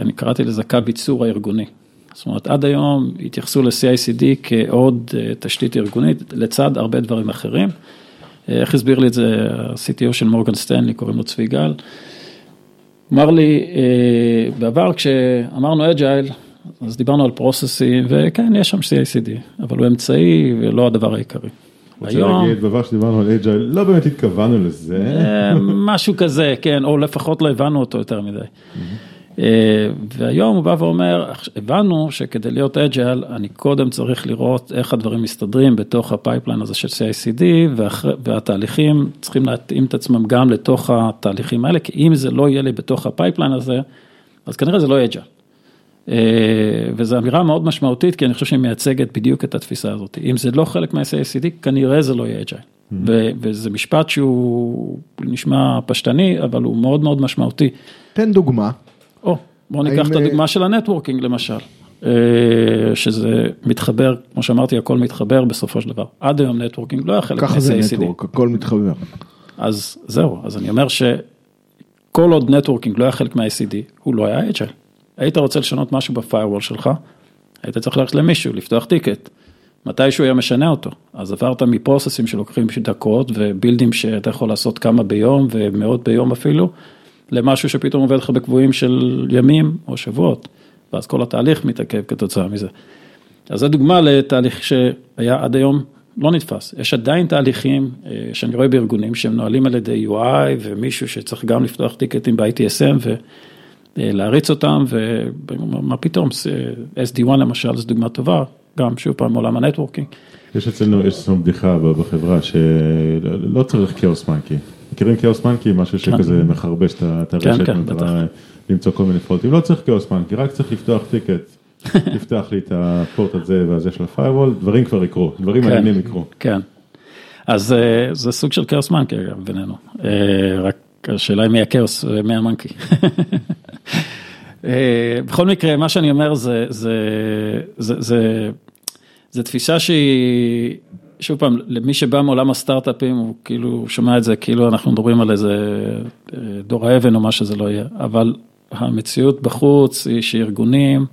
אני קראתי לזה קו ייצור הארגוני. זאת אומרת, עד היום התייחסו ל-CICD כעוד אה, תשתית ארגונית, לצד הרבה דברים אחרים. אה, איך הסביר לי את זה ה-CTO של מורגן סטנלי, קוראים לו צבי גל. אמר לי, אה, בעבר כשאמרנו agile, אז דיברנו על פרוססים, וכן, יש שם CICD, אבל הוא אמצעי ולא הדבר העיקרי. רוצה להגיד דבר שדיברנו על agile, לא באמת התכוונו לזה. משהו כזה, כן, או לפחות לא הבנו אותו יותר מדי. אה, והיום הוא בא ואומר, הבנו שכדי להיות agile, אני קודם צריך לראות איך הדברים מסתדרים בתוך ה pipeline הזה של CICD, ואחרי- והתהליכים צריכים להתאים את עצמם גם לתוך התהליכים האלה, כי אם זה לא יהיה לי בתוך ה pipeline הזה, אז כנראה זה לא agile. אה, וזו אמירה מאוד משמעותית, כי אני חושב שהיא מייצגת בדיוק את התפיסה הזאת. אם זה לא חלק מה-CICD, כנראה זה לא יהיה agile. ו- וזה משפט שהוא נשמע פשטני, אבל הוא מאוד מאוד משמעותי. תן דוגמה. או, בואו ניקח את אה, הדוגמה של ה networking למשל, אה, שזה מתחבר, כמו שאמרתי, הכל מתחבר בסופו של דבר. עד היום networking לא היה חלק ככה זה. network, הכל מתחבר. אז זהו, אז אני אומר שכל עוד networking לא היה חלק מה-CICD, הוא לא היה agile. היית רוצה לשנות משהו ב firewall שלך, היית צריך ללכת למישהו, לפתוח ticket. מתישהו היה משנה אותו, אז עברת מפרוססים שלוקחים דקות ובילדים שאתה יכול לעשות כמה ביום ומאות ביום אפילו, למשהו שפתאום עובד לך בקבועים של ימים או שבועות, ואז כל התהליך מתעכב כתוצאה מזה. אז זו דוגמה לתהליך שהיה עד היום לא נתפס. יש עדיין תהליכים אה, שאני רואה בארגונים שהם נועלים על ידי UI ומישהו שצריך גם לפתוח טיקטים ב-ITSM ולהריץ אותם, ומה פתאום, SD-WAN למשל זו דוגמה טובה, גם שוב פעם עולם ה networking. יש אצלנו, יש אצלנו בדיחה בחברה שלא צריך chaos monkey. מכירים chaos monkey? משהו שכזה מחרבש את את הרשת, כן, במטרה למצוא כל מיני פולטים. לא צריך כאוס מנקי, רק צריך לפתוח טיקט, (laughs) תפתח לי את הפורט הזה והזה של הפיירוול, דברים כבר יקרו, דברים כן, מעניינים יקרו. כן. אז אה, זה סוג של כאוס מנקי אגב בינינו, אה, רק השאלה היא מי הכאוס ומי המנקי. (laughs) אה, בכל מקרה, מה שאני אומר זה, זה, זה, זה, זה תפיסה שהיא, שוב פעם, למי שבא מעולם הסטארט-אפים, הוא כאילו שומע את זה כאילו אנחנו מדברים על איזה אה, דור האבן או מה שזה לא יהיה, אבל המציאות בחוץ היא שארגונים,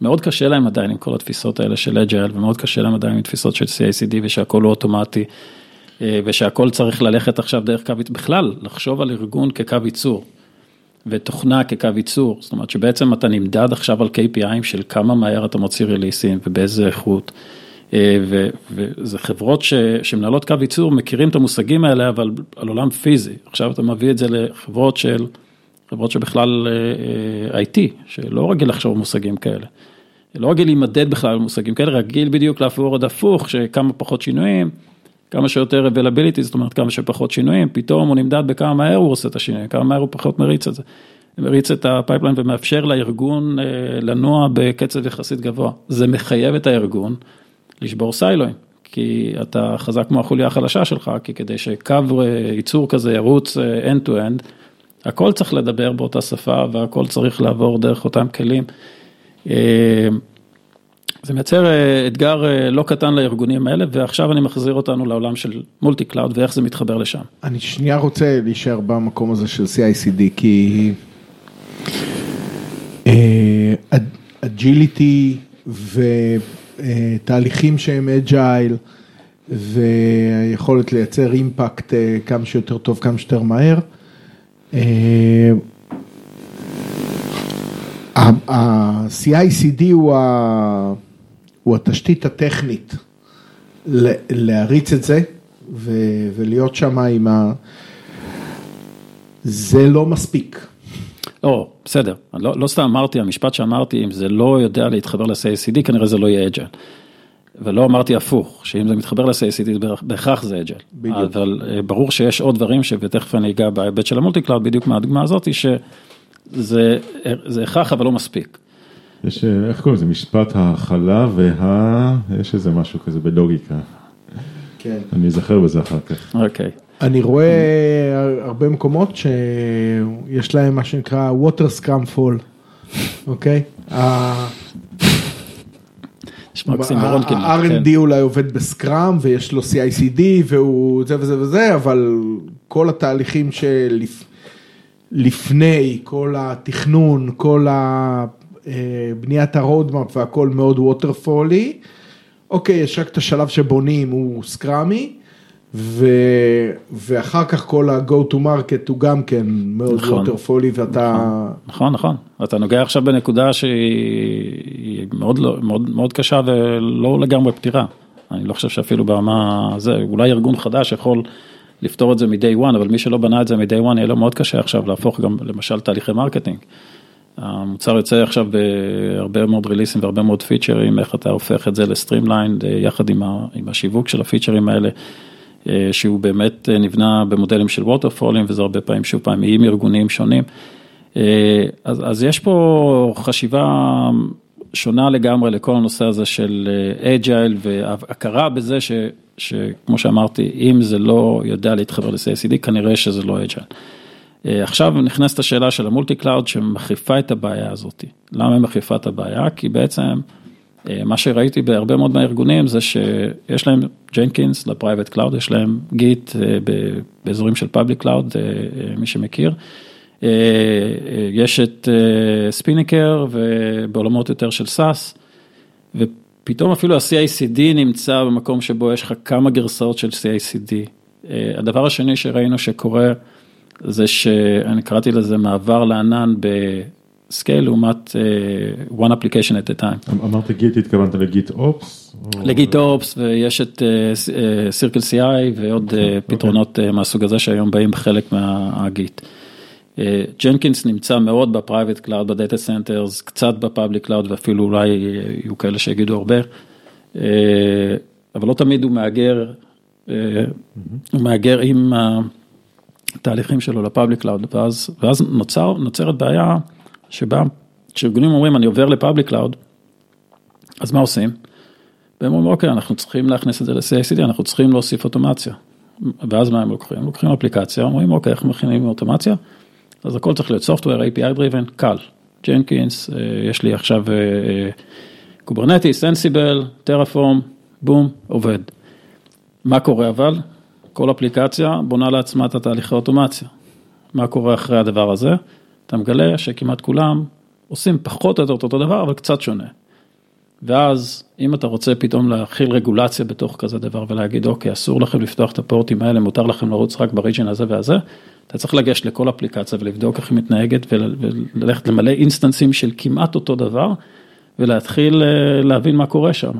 מאוד קשה להם עדיין עם כל התפיסות האלה של אג'ייל, ומאוד קשה להם עדיין עם תפיסות של CICD ושהכול הוא אוטומטי, אה, ושהכול צריך ללכת עכשיו דרך קו בכלל, לחשוב על ארגון כקו ייצור, ותוכנה כקו ייצור, זאת אומרת שבעצם אתה נמדד עכשיו על KPIים של כמה מהר אתה מוציא ריליסים ובאיזה איכות, וזה חברות ש, שמנהלות קו ייצור, מכירים את המושגים האלה, אבל על עולם פיזי. עכשיו אתה מביא את זה לחברות של, חברות שבכלל אה, IT, שלא רגיל לחשוב מושגים כאלה. לא רגיל להימדד בכלל על מושגים כאלה, רגיל בדיוק לעבור עוד הפוך, שכמה פחות שינויים, כמה שיותר availability, זאת אומרת כמה שפחות שינויים, פתאום הוא נמדד בכמה מהר הוא עושה את השינויים, כמה מהר הוא פחות מריץ את זה. מריץ את ה pipeline ומאפשר לארגון לנוע בקצב יחסית גבוה. זה מחייב את הארגון לשבור סיילואים, כי אתה חזק כמו החוליה החלשה שלך, כי כדי שקו ייצור כזה ירוץ end to end, הכל צריך לדבר באותה שפה והכל צריך לעבור דרך אותם כלים. זה מייצר אתגר לא קטן לארגונים האלה, ועכשיו אני מחזיר אותנו לעולם של multi cloud ואיך זה מתחבר לשם. אני שנייה רוצה להישאר במקום הזה של CICD, כי agility ותהליכים שהם agile והיכולת לייצר impact כמה שיותר טוב, כמה שיותר מהר. ה-CICD הוא התשתית הטכנית להריץ את זה ולהיות שם עם ה... זה לא מספיק. לא, בסדר, לא, לא סתם אמרתי, המשפט שאמרתי, אם זה לא יודע להתחבר ל-CICD, כנראה זה לא יהיה agile. ולא אמרתי הפוך, שאם זה מתחבר ל-CICD, בהכרח זה agile. בדיוק. אבל ברור שיש עוד דברים, ותכף אני אגע בהיבט של ה multi cloud, בדיוק מהדוגמה הזאת, שזה הכרח אבל לא מספיק. יש, איך קוראים לזה, משפט ההכלה וה... יש איזה משהו כזה בלוגיקה. כן. אני אזכר בזה אחר כך. אוקיי. אני רואה הרבה מקומות שיש להם מה שנקרא water scrum fall, אוקיי? ה-R&D אולי עובד בסקראם ויש לו CICD והוא זה וזה וזה, אבל כל התהליכים שלפני, כל התכנון, כל בניית הרודמאפ והכל מאוד ווטרפולי, אוקיי, יש רק את השלב שבונים הוא scrum-י. ו... ואחר כך כל ה-go to market הוא גם כן מאוד נכון, waterfall-י ואתה... נכון, נכון, אתה נוגע עכשיו בנקודה שהיא מאוד, מאוד, מאוד קשה ולא לגמרי פתירה. אני לא חושב שאפילו ברמה זה, אולי ארגון חדש יכול לפתור את זה מ-day one, אבל מי שלא בנה את זה מ-day one יהיה לו מאוד קשה עכשיו להפוך גם למשל תהליכי marketing. המוצר יוצא עכשיו בהרבה מאוד release-ים והרבה מאוד feature-ים, איך אתה הופך את זה ל-streamlined יחד עם, ה, עם השיווק של ה-feature-ים האלה. שהוא באמת נבנה במודלים של waterfall-ים וזה הרבה פעמים שוב פעם עם ארגונים שונים. אז, אז יש פה חשיבה שונה לגמרי לכל הנושא הזה של agile והכרה בזה ש, שכמו שאמרתי, אם זה לא יודע להתחבר ל-CICD, כנראה שזה לא agile. עכשיו נכנסת השאלה של ה-multi cloud שמחריפה את הבעיה הזאת. למה היא מחריפה את הבעיה? כי בעצם מה שראיתי בהרבה מאוד מהארגונים זה שיש להם Jenkins ל-private cloud, יש להם Git באזורים של public cloud, מי שמכיר. יש את Spinnaker ובעולמות יותר של SaaS, ופתאום אפילו ה-CICD נמצא במקום שבו יש לך כמה גרסאות של CICD. הדבר השני שראינו שקורה זה שאני קראתי לזה מעבר לענן scale לעומת one application at a time. אמרת Git, התכוונת ל-GitOps? ל-GitOps ויש את CircleCI ועוד פתרונות מהסוג הזה שהיום באים חלק מה-Git. Jenkins נמצא מאוד ב-private cloud, ב-data centers, קצת ב-public cloud ואפילו אולי יהיו כאלה שיגידו הרבה, אבל לא תמיד הוא מהגר, הוא מהגר עם התהליכים שלו ל-public cloud, ואז, ואז נוצר, נוצרת בעיה. שבה, כשארגונים אומרים אני עובר ל-public cloud, אז מה עושים? והם אומרים אוקיי, אנחנו צריכים להכניס את זה ל-CICD, אנחנו צריכים להוסיף אוטומציה. ואז מה הם לוקחים? לוקחים אפליקציה, אומרים אוקיי, איך מכינים אוטומציה? אז הכל צריך להיות software, API driven, קל. Jenkins, יש לי עכשיו Kubernetes, Ansible, Terraform, בום, עובד. מה קורה אבל? כל אפליקציה בונה לעצמה את התהליכי אוטומציה. מה קורה אחרי הדבר הזה? אתה מגלה שכמעט כולם עושים פחות או יותר אותו דבר, אבל קצת שונה. ואז אם אתה רוצה פתאום להכיל רגולציה בתוך כזה דבר ולהגיד אוקיי אסור לכם לפתוח את ה-port-ים האלה מותר לכם לרוץ רק ב-region הזה והזה, אתה צריך לגשת לכל אפליקציה ולבדוק איך היא מתנהגת וללכת למלא instance-ים של כמעט אותו דבר ולהתחיל להבין מה קורה שם.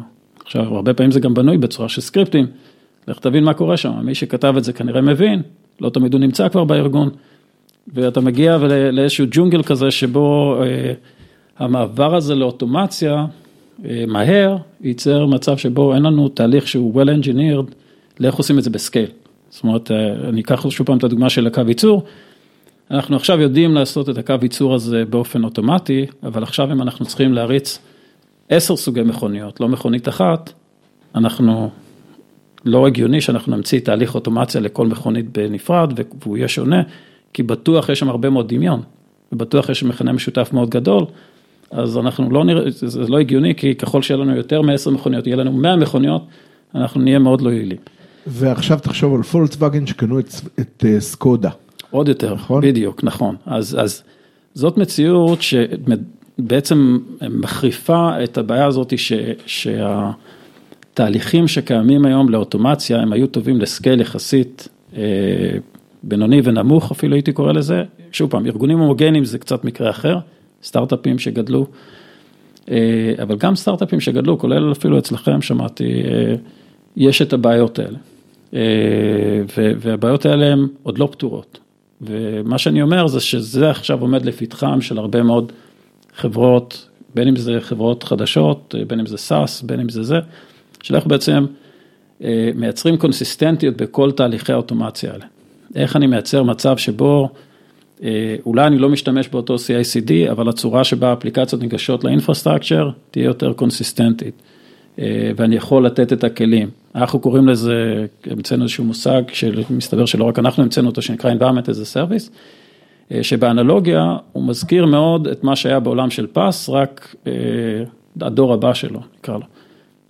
עכשיו, הרבה פעמים זה גם בנוי בצורה של סקריפטים, לך תבין מה קורה שם, מי שכתב את זה כנראה מבין, לא תמיד הוא נמצא כבר בארגון, ואתה מגיע לאיזשהו ג'ונגל כזה שבו אה, המעבר הזה לאוטומציה, אה, מהר, ייצר מצב שבו אין לנו תהליך שהוא well engineered, לאיך עושים את זה בסקייל. זאת אומרת, אה, אני אקח שוב פעם את הדוגמה של הקו ייצור, אנחנו עכשיו יודעים לעשות את הקו ייצור הזה באופן אוטומטי, אבל עכשיו אם אנחנו צריכים להריץ עשר סוגי מכוניות, לא מכונית אחת, אנחנו, לא הגיוני שאנחנו נמציא תהליך אוטומציה לכל מכונית בנפרד והוא יהיה שונה, כי בטוח יש שם הרבה מאוד דמיון, ובטוח יש מכנה משותף מאוד גדול, אז אנחנו לא נראה, זה לא הגיוני, כי ככל שיהיה לנו יותר מ-10 מכוניות, יהיה לנו 100 מכוניות, אנחנו נהיה מאוד לא יעילים. ועכשיו תחשוב על פולקסווגן שקנו את, את uh, סקודה. עוד יותר, נכון? בדיוק, נכון. אז, אז זאת מציאות שבעצם מחריפה את הבעיה הזאת ש, שהתהליכים שקיימים היום לאוטומציה, הם היו טובים לסקייל יחסית אה, בינוני ונמוך, אפילו הייתי קורא לזה. שוב פעם, ארגונים הומוגניים זה קצת מקרה אחר, סטארט-אפים שגדלו, אה, אבל גם סטארט-אפים שגדלו, כולל אפילו אצלכם, שמעתי, אה, יש את הבעיות האלה. אה, והבעיות האלה הן עוד לא פתורות. ומה שאני אומר זה שזה עכשיו עומד לפתחם של הרבה מאוד חברות, בין אם זה חברות חדשות, בין אם זה SaaS, בין אם זה זה, של איך בעצם מייצרים consistent-יות בכל תהליכי האוטומציה האלה. איך אני מייצר מצב שבו אה, אולי אני לא משתמש באותו CICD, אבל הצורה שבה האפליקציות ניגשות ל-infrastructure תהיה יותר consistent-ית. אה, ואני יכול לתת את הכלים. אנחנו קוראים לזה, המצאנו איזשהו מושג שמסתבר שלא רק אנחנו המצאנו אותו, שנקרא environment as a service, אה, שבאנלוגיה הוא מזכיר מאוד את מה שהיה בעולם של פס, רק אה, הדור הבא שלו, נקרא לו.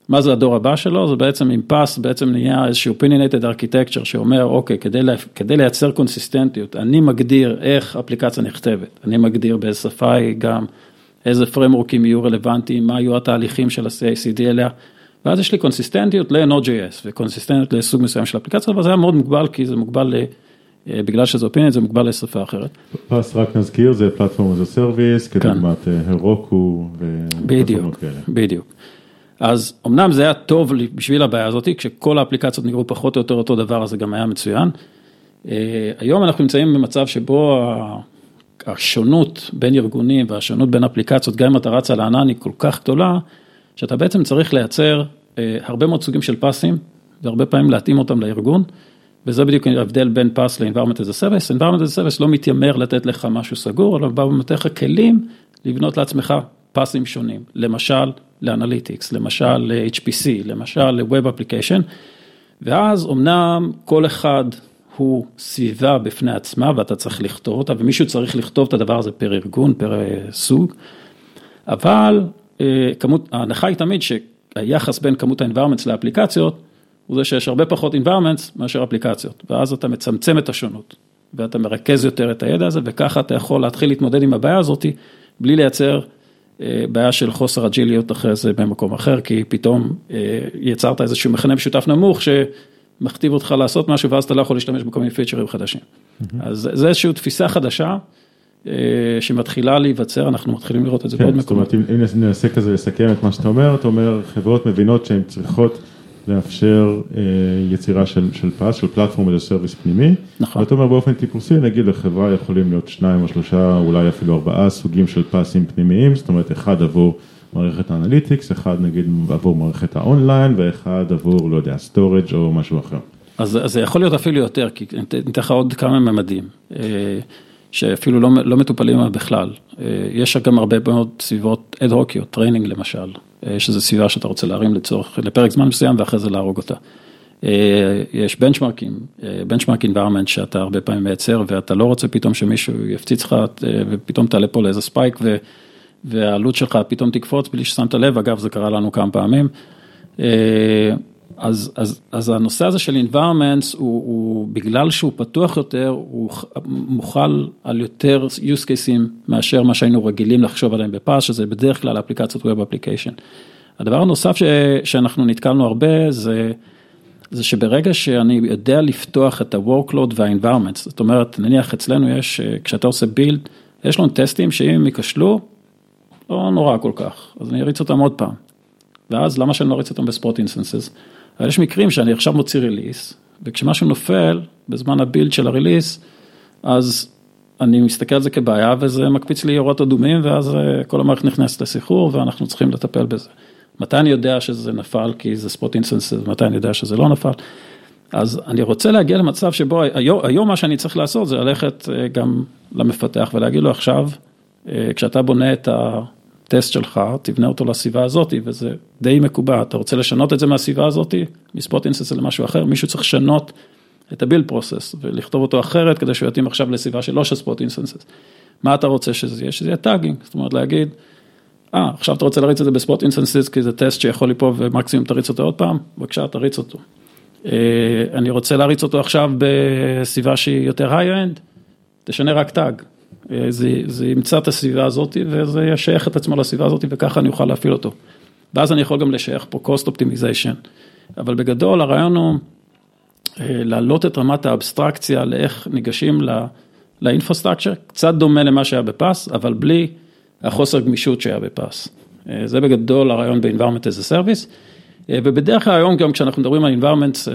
מה זה הדור הבא שלו? זה בעצם עם פס, בעצם נהיה איזשהו opinionated architecture שאומר, אוקיי, כדי, לה, כדי לייצר קונסיסטנטיות, אני מגדיר איך אפליקציה נכתבת, אני מגדיר באיזה שפה היא גם. איזה פרמורקים יהיו רלוונטיים, מה יהיו התהליכים של ה-CICD אליה, ואז יש לי קונסיסטנטיות ל-Node.js וקונסיסטנטיות לסוג מסוים של אפליקציה, אבל זה היה מאוד מוגבל, כי זה מוגבל, אה, בגלל שזה אופינית, זה מוגבל לשפה אחרת. פס, רק נזכיר, זה as a service, כדוגמת הרוקו בדיוק, בדיוק. אז אמנם זה היה טוב בשביל הבעיה הזאת, כשכל האפליקציות נראו פחות או יותר אותו דבר, אז זה גם היה מצוין. אה, היום אנחנו נמצאים במצב שבו השונות בין ארגונים והשונות בין אפליקציות, גם אם אתה רץ על הענן היא כל כך גדולה, שאתה בעצם צריך לייצר אה, הרבה מאוד סוגים של פסים, והרבה פעמים להתאים אותם לארגון, וזה בדיוק ההבדל בין פס ל-environment as a service, environment as a service לא מתיימר לתת לך משהו סגור, אבל בא ונותן לך כלים לבנות לעצמך פסים שונים, למשל לאנליטיקס, למשל ל-HPC, למשל ל-Web Application, ואז אמנם כל אחד הוא סביבה בפני עצמה ואתה צריך לכתוב אותה ומישהו צריך לכתוב את הדבר הזה פר ארגון, פר אה, סוג, אבל אה, כמות, ההנחה היא תמיד שהיחס בין כמות ה-environments לאפליקציות הוא זה שיש הרבה פחות environments מאשר אפליקציות ואז אתה מצמצם את השונות ואתה מרכז יותר את הידע הזה וככה אתה יכול להתחיל להתמודד עם הבעיה הזאת בלי לייצר בעיה של חוסר אג'יליות אחרי זה במקום אחר כי פתאום יצרת איזשהו מכנה משותף נמוך ש... מכתיב אותך לעשות משהו ואז אתה לא יכול להשתמש בכל מיני פיצ'רים חדשים. אז זה איזושהי תפיסה חדשה אה, שמתחילה להיווצר, אנחנו מתחילים לראות את זה כן, בעוד מקומות. זאת אומרת, אם ננסה כזה לסכם את מה שאתה אומר, אתה אומר חברות מבינות שהן צריכות לאפשר אה, יצירה של, של פס, של פלטפורם איזה סרוויס פנימי. נכון. ואתה אומר באופן טיפוסי, נגיד לחברה יכולים להיות שניים או שלושה, אולי אפילו ארבעה סוגים של פסים פנימיים, זאת אומרת אחד עבור מערכת ה-analytics, אחד נגיד עבור מערכת ה-online ואחד עבור, לא יודע, storage או משהו אחר. אז זה יכול להיות אפילו יותר, כי ניתן לך עוד כמה ממדים, אה, שאפילו לא, לא מטופלים בכלל. אה, יש גם הרבה מאוד סביבות אד-הוקיות, training למשל, שזו סביבה שאתה רוצה להרים לצורך, לפרק זמן מסוים ואחרי זה להרוג אותה. יש benchmark-ים, benchmark environment שאתה הרבה פעמים מייצר ואתה לא רוצה פתאום שמישהו יפציץ לך ופתאום תעלה פה לאיזה ספייק. והעלות שלך פתאום תקפוץ בלי ששמת לב, אגב זה קרה לנו כמה פעמים. אז, אז, אז הנושא הזה של environments הוא, הוא בגלל שהוא פתוח יותר, הוא מוכל על יותר use cases מאשר מה שהיינו רגילים לחשוב עליהם בפס, שזה בדרך כלל אפליקציות Web Application. הדבר הנוסף ש, שאנחנו נתקלנו הרבה זה, זה שברגע שאני יודע לפתוח את ה-workload וה-environments, זאת אומרת נניח אצלנו יש, כשאתה עושה build, יש לנו test-ים שאם הם ייכשלו, לא נורא כל כך, אז אני אריץ אותם עוד פעם. ואז למה שאני לא אריץ אותם ב-spot instances? אבל יש מקרים שאני עכשיו מוציא release, וכשמשהו נופל בזמן ה-build של ה-release, אז אני מסתכל על זה כבעיה וזה מקפיץ לי אורות אדומים ואז אה, כל המערכת נכנסת לסחרור ואנחנו צריכים לטפל בזה. מתי אני יודע שזה נפל כי זה spot instance, מתי אני יודע שזה לא נפל. אז אני רוצה להגיע למצב שבו היום, היום מה שאני צריך לעשות זה ללכת אה, גם למפתח ולהגיד לו עכשיו, אה, כשאתה בונה את ה-test שלך, תבנה אותו לסביבה הזאת וזה די מקובע, אתה רוצה לשנות את זה מהסביבה הזאת, מ-spot instance למשהו אחר, מישהו צריך לשנות את ה-build process ולכתוב אותו אחרת כדי שהוא יתאים עכשיו לסביבה שלא של spot instances. מה אתה רוצה שזה יהיה? שזה יהיה tagging, זאת אומרת להגיד, אה, עכשיו אתה רוצה להריץ את זה ב-spot instances כי זה טסט שיכול ליפול ומקסימום תריץ אותו עוד פעם, בבקשה תריץ אותו. אה, אני רוצה להריץ אותו עכשיו בסביבה שהיא יותר high-end, תשנה רק tag. אה, זה, זה ימצא את הסביבה הזאת וזה ישייך את עצמו לסביבה הזאת וככה אני אוכל להפעיל אותו. ואז אני יכול גם לשייך פה cost optimization. אבל בגדול הרעיון הוא אה, להעלות את רמת האבסטרקציה לאיך ניגשים ל-infrastructure, קצת דומה למה שהיה ב-PaaS, אבל בלי החוסר גמישות שהיה ב-PaaS. אה, זה בגדול הרעיון ב-environment as a service, ובדרך כלל היום גם כשאנחנו מדברים על environments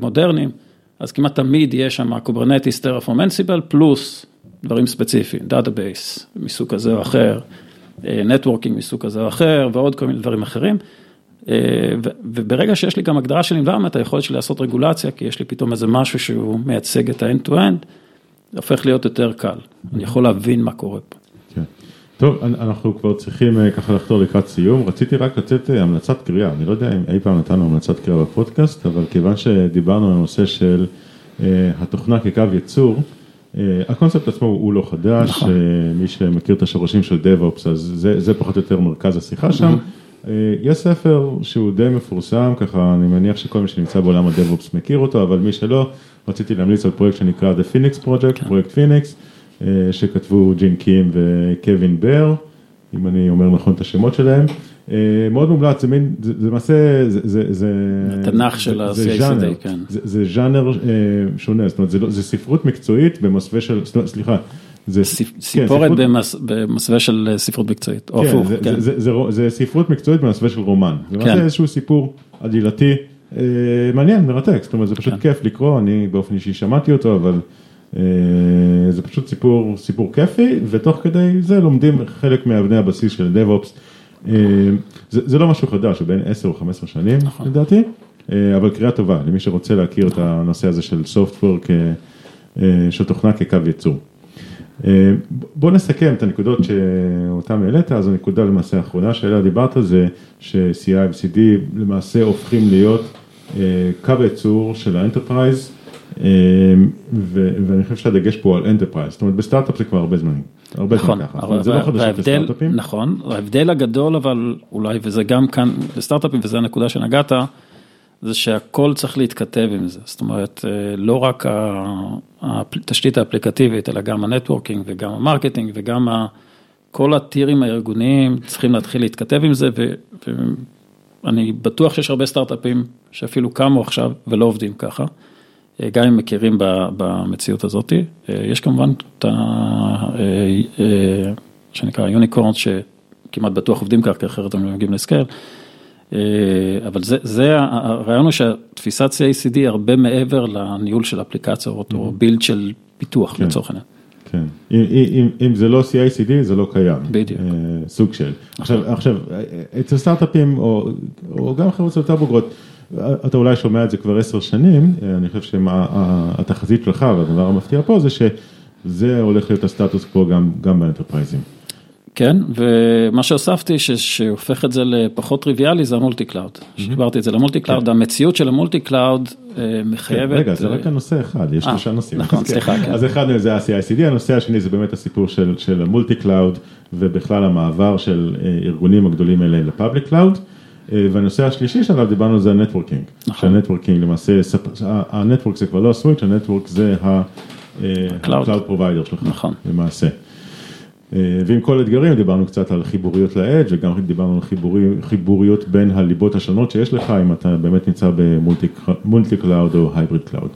מודרניים, אז כמעט תמיד יש שם Terraform Ansible, פלוס דברים ספציפיים, database מסוג כזה או אחר, networking מסוג כזה או אחר, ועוד כל מיני דברים אחרים. אה, וברגע שיש לי גם הגדרה של environment, היכולת שלי לעשות רגולציה, כי יש לי פתאום איזה משהו שהוא מייצג את ה-end-to-end, זה הופך להיות יותר קל, אני יכול להבין מה קורה פה. כן. טוב, אנחנו כבר צריכים אה, ככה לחתור לקראת סיום, רציתי רק לתת אה, המלצת קריאה, אני לא יודע אם אי פעם נתנו המלצת קריאה בפודקאסט, אבל כיוון שדיברנו על הנושא של התוכנה כקו ייצור, הקונספט עצמו הוא לא חדש, נכון. מי שמכיר את השורשים של DevOps, אז זה, זה פחות או יותר מרכז השיחה שם. אה, יש ספר שהוא די מפורסם, ככה אני מניח שכל מי שנמצא בעולם ה DevOps מכיר אותו, אבל מי שלא, רציתי להמליץ על פרויקט שנקרא The Phoenix Project, כן. פרויקט פיניקס, אה, שכתבו ג'ין קים וקווין בהר, אם אני אומר נכון את השמות שלהם. אה, מאוד מומלץ, זה מין, זה למעשה, זה, זה, זה, התנ"ך של ה-CICD, כן. זה, זה ז'אנר שונה, זאת אומרת, זה, לא, זה ספרות מקצועית במסווה של, סליחה, זה סיפורת במסווה של אה, ספרות מקצועית, או כן, הפוך. כן. זה ספרות מקצועית במסווה של רומן. זה כן. איזשהו סיפור עדילתי אה, מעניין, מרתק, זאת אומרת זה פשוט כיף לקרוא, אני באופן אישי שמעתי אותו, אבל אה, זה פשוט סיפור, סיפור כיפי, ותוך כדי זה לומדים חלק מאבני הבסיס של DevOps. זה לא משהו חדש, הוא בין 10 או 15 שנים נכון. לדעתי, אבל קריאה טובה למי שרוצה להכיר את הנושא הזה של Software, של תוכנה כקו ייצור. אה, בוא נסכם את הנקודות שאותן העלית, אז הנקודה למעשה האחרונה שעליה דיברת זה ש-CI ו-CD למעשה הופכים להיות אה, קו הייצור של ה enterprise, אה, ואני חושב שהדגש פה על enterprise, זאת אומרת בסטארט-אפ זה כבר הרבה זמן, הרבה נכון, זמן ככה, אבל, זה לא חדשות לסטארט-אפים. נכון, ההבדל הגדול אבל אולי, וזה גם כאן בסטארט-אפים וזו הנקודה שנגעת, זה שהכל צריך להתכתב עם זה, זאת אומרת, אה, לא רק התשתית האפליקטיבית, אלא גם ה networking וגם ה marketing וגם כל ה tier ים הארגוניים צריכים להתחיל להתכתב עם זה, ואני בטוח שיש הרבה סטארט-אפים שאפילו קמו עכשיו ולא עובדים ככה, גם אם מכירים במציאות הזאת. אה, יש כמובן את ה... שנקרא יוניקורנס, שכמעט בטוח עובדים ככה, כי אחרת הם לא מגיעים לסקייל. אה, אבל זה, זה הרעיון הוא שהתפיסת CICD היא הרבה מעבר לניהול של אפליקציות או בילד mm-hmm. של פיתוח כן. לצורך העניין. כן, אם, אם, אם זה לא CICD זה לא קיים. בדיוק. אה, סוג של. עכשיו, עכשיו, אצל סטארט-אפים או, או גם חברות יותר בוגרות, אתה אולי שומע את זה כבר עשר שנים, אה, אני חושב שהתחזית שלך והדבר המפתיע פה זה שזה הולך להיות הסטטוס קוו גם, גם ב enterprise ים. כן, ומה שהוספתי שהופך את זה לפחות טריוויאלי זה ה multi cloud. כשדיברתי את זה ל multi cloud, כן. המציאות של ה multi cloud אה, מחייבת... רגע, זה רק הנושא אחד, יש אה, שלושה נושאים. נכון, סליחה, כן. אז אחד זה ה-CICD, הנושא השני זה באמת הסיפור של ה multi cloud ובכלל המעבר של אה, ארגונים הגדולים האלה ל public cloud. והנושא השלישי שעליו דיברנו זה ה networking. נכון. שה networking למעשה, ה network זה כבר לא ה switch, ה network זה ה-cloud provider שלך. נכון. למעשה. אה, ועם כל האתגרים דיברנו קצת על חיבוריות ל edge וגם דיברנו על חיבורי, חיבוריות בין הליבות השונות שיש לך, אם אתה באמת נמצא ב multi cloud או hybrid cloud.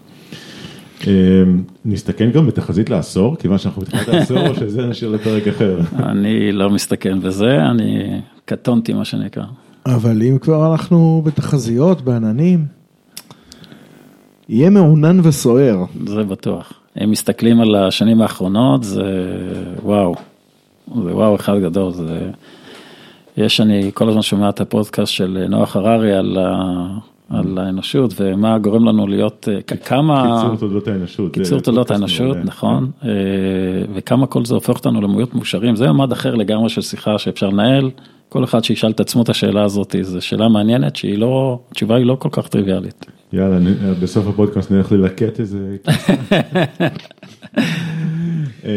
אה, נסתכן גם בתחזית לעשור, כיוון שאנחנו בתחילת העשור, או שזה נשאיר לפרק אחר. אני לא מסתכן בזה, אני קטונתי מה שנקרא. אבל אם כבר אנחנו בתחזיות, בעננים, יהיה מעונן וסוער. זה בטוח. אם מסתכלים על השנים האחרונות, זה וואו. זה וואו אחד גדול. זה... יש, אני כל הזמן שומע את הפודקאסט של נוח הררי על, ה... על האנושות ומה גורם לנו להיות, אה, כמה... קיצור תולדות האנושות. קיצור תולדות האנושות, נכון. כן. אה, וכמה כל זה הופך אותנו למויות מאושרים. זה ממד אחר לגמרי של שיחה שאפשר לנהל. כל אחד שישאל את עצמו את השאלה הזאת, זו שאלה מעניינת שהיא לא, התשובה היא לא כל כך טריוויאלית. יאללה, נ- בסוף הפודקאסט נלך ללקט איזה... (laughs) אה,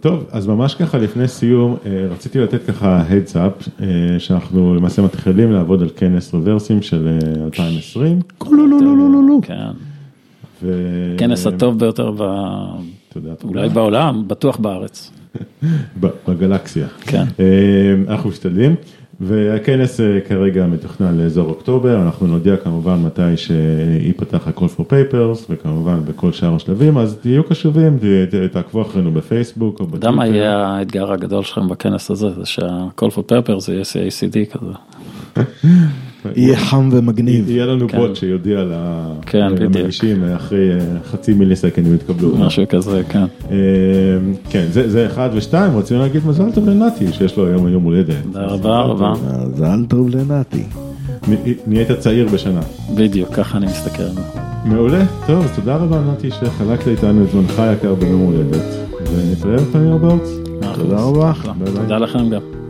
טוב, אז ממש ככה לפני סיום, אה, רציתי לתת ככה heads up, אה, שאנחנו למעשה מתחילים לעבוד על כנס רוורסים של אה, 2020. לא, לא, לא, לא, לא, לא. כן. כנס הטוב ביותר. אולי בעולם, בטוח בארץ. (laughs) בגלקסיה. כן. אה, אנחנו משתדלים, והכנס אה, כרגע מתוכנן לאזור אוקטובר, אנחנו נודיע כמובן מתי שייפתח ה-call for papers, וכמובן בכל שאר השלבים, אז תהיו קשובים, תעקבו אחרינו בפייסבוק אתה יודע מה. יהיה האתגר הגדול שלכם בכנס הזה, זה שה-call for paper זה יהיה CACD כזה. (laughs) יהיה חם ומגניב. יהיה לנו כן. בוט שיודיע כן. למגישים אחרי אה, חצי מיליסקנד אם יתקבלו. משהו כזה, כן. אה, כן, זה זה אחד ושתיים, רצינו להגיד מזל טוב לנתי, שיש לו היום יום הולדת. תודה רבה רבה. מזל טוב לנתי. נהיית צעיר בשנה. בדיוק, ככה אני מסתכל על זה. מעולה, טוב, תודה רבה נתי שחלקת איתנו את זמנך היקר ביום הולדת, ונתראה בפעמים הבאות. מאה תודה. רבה. תודה לכם גם.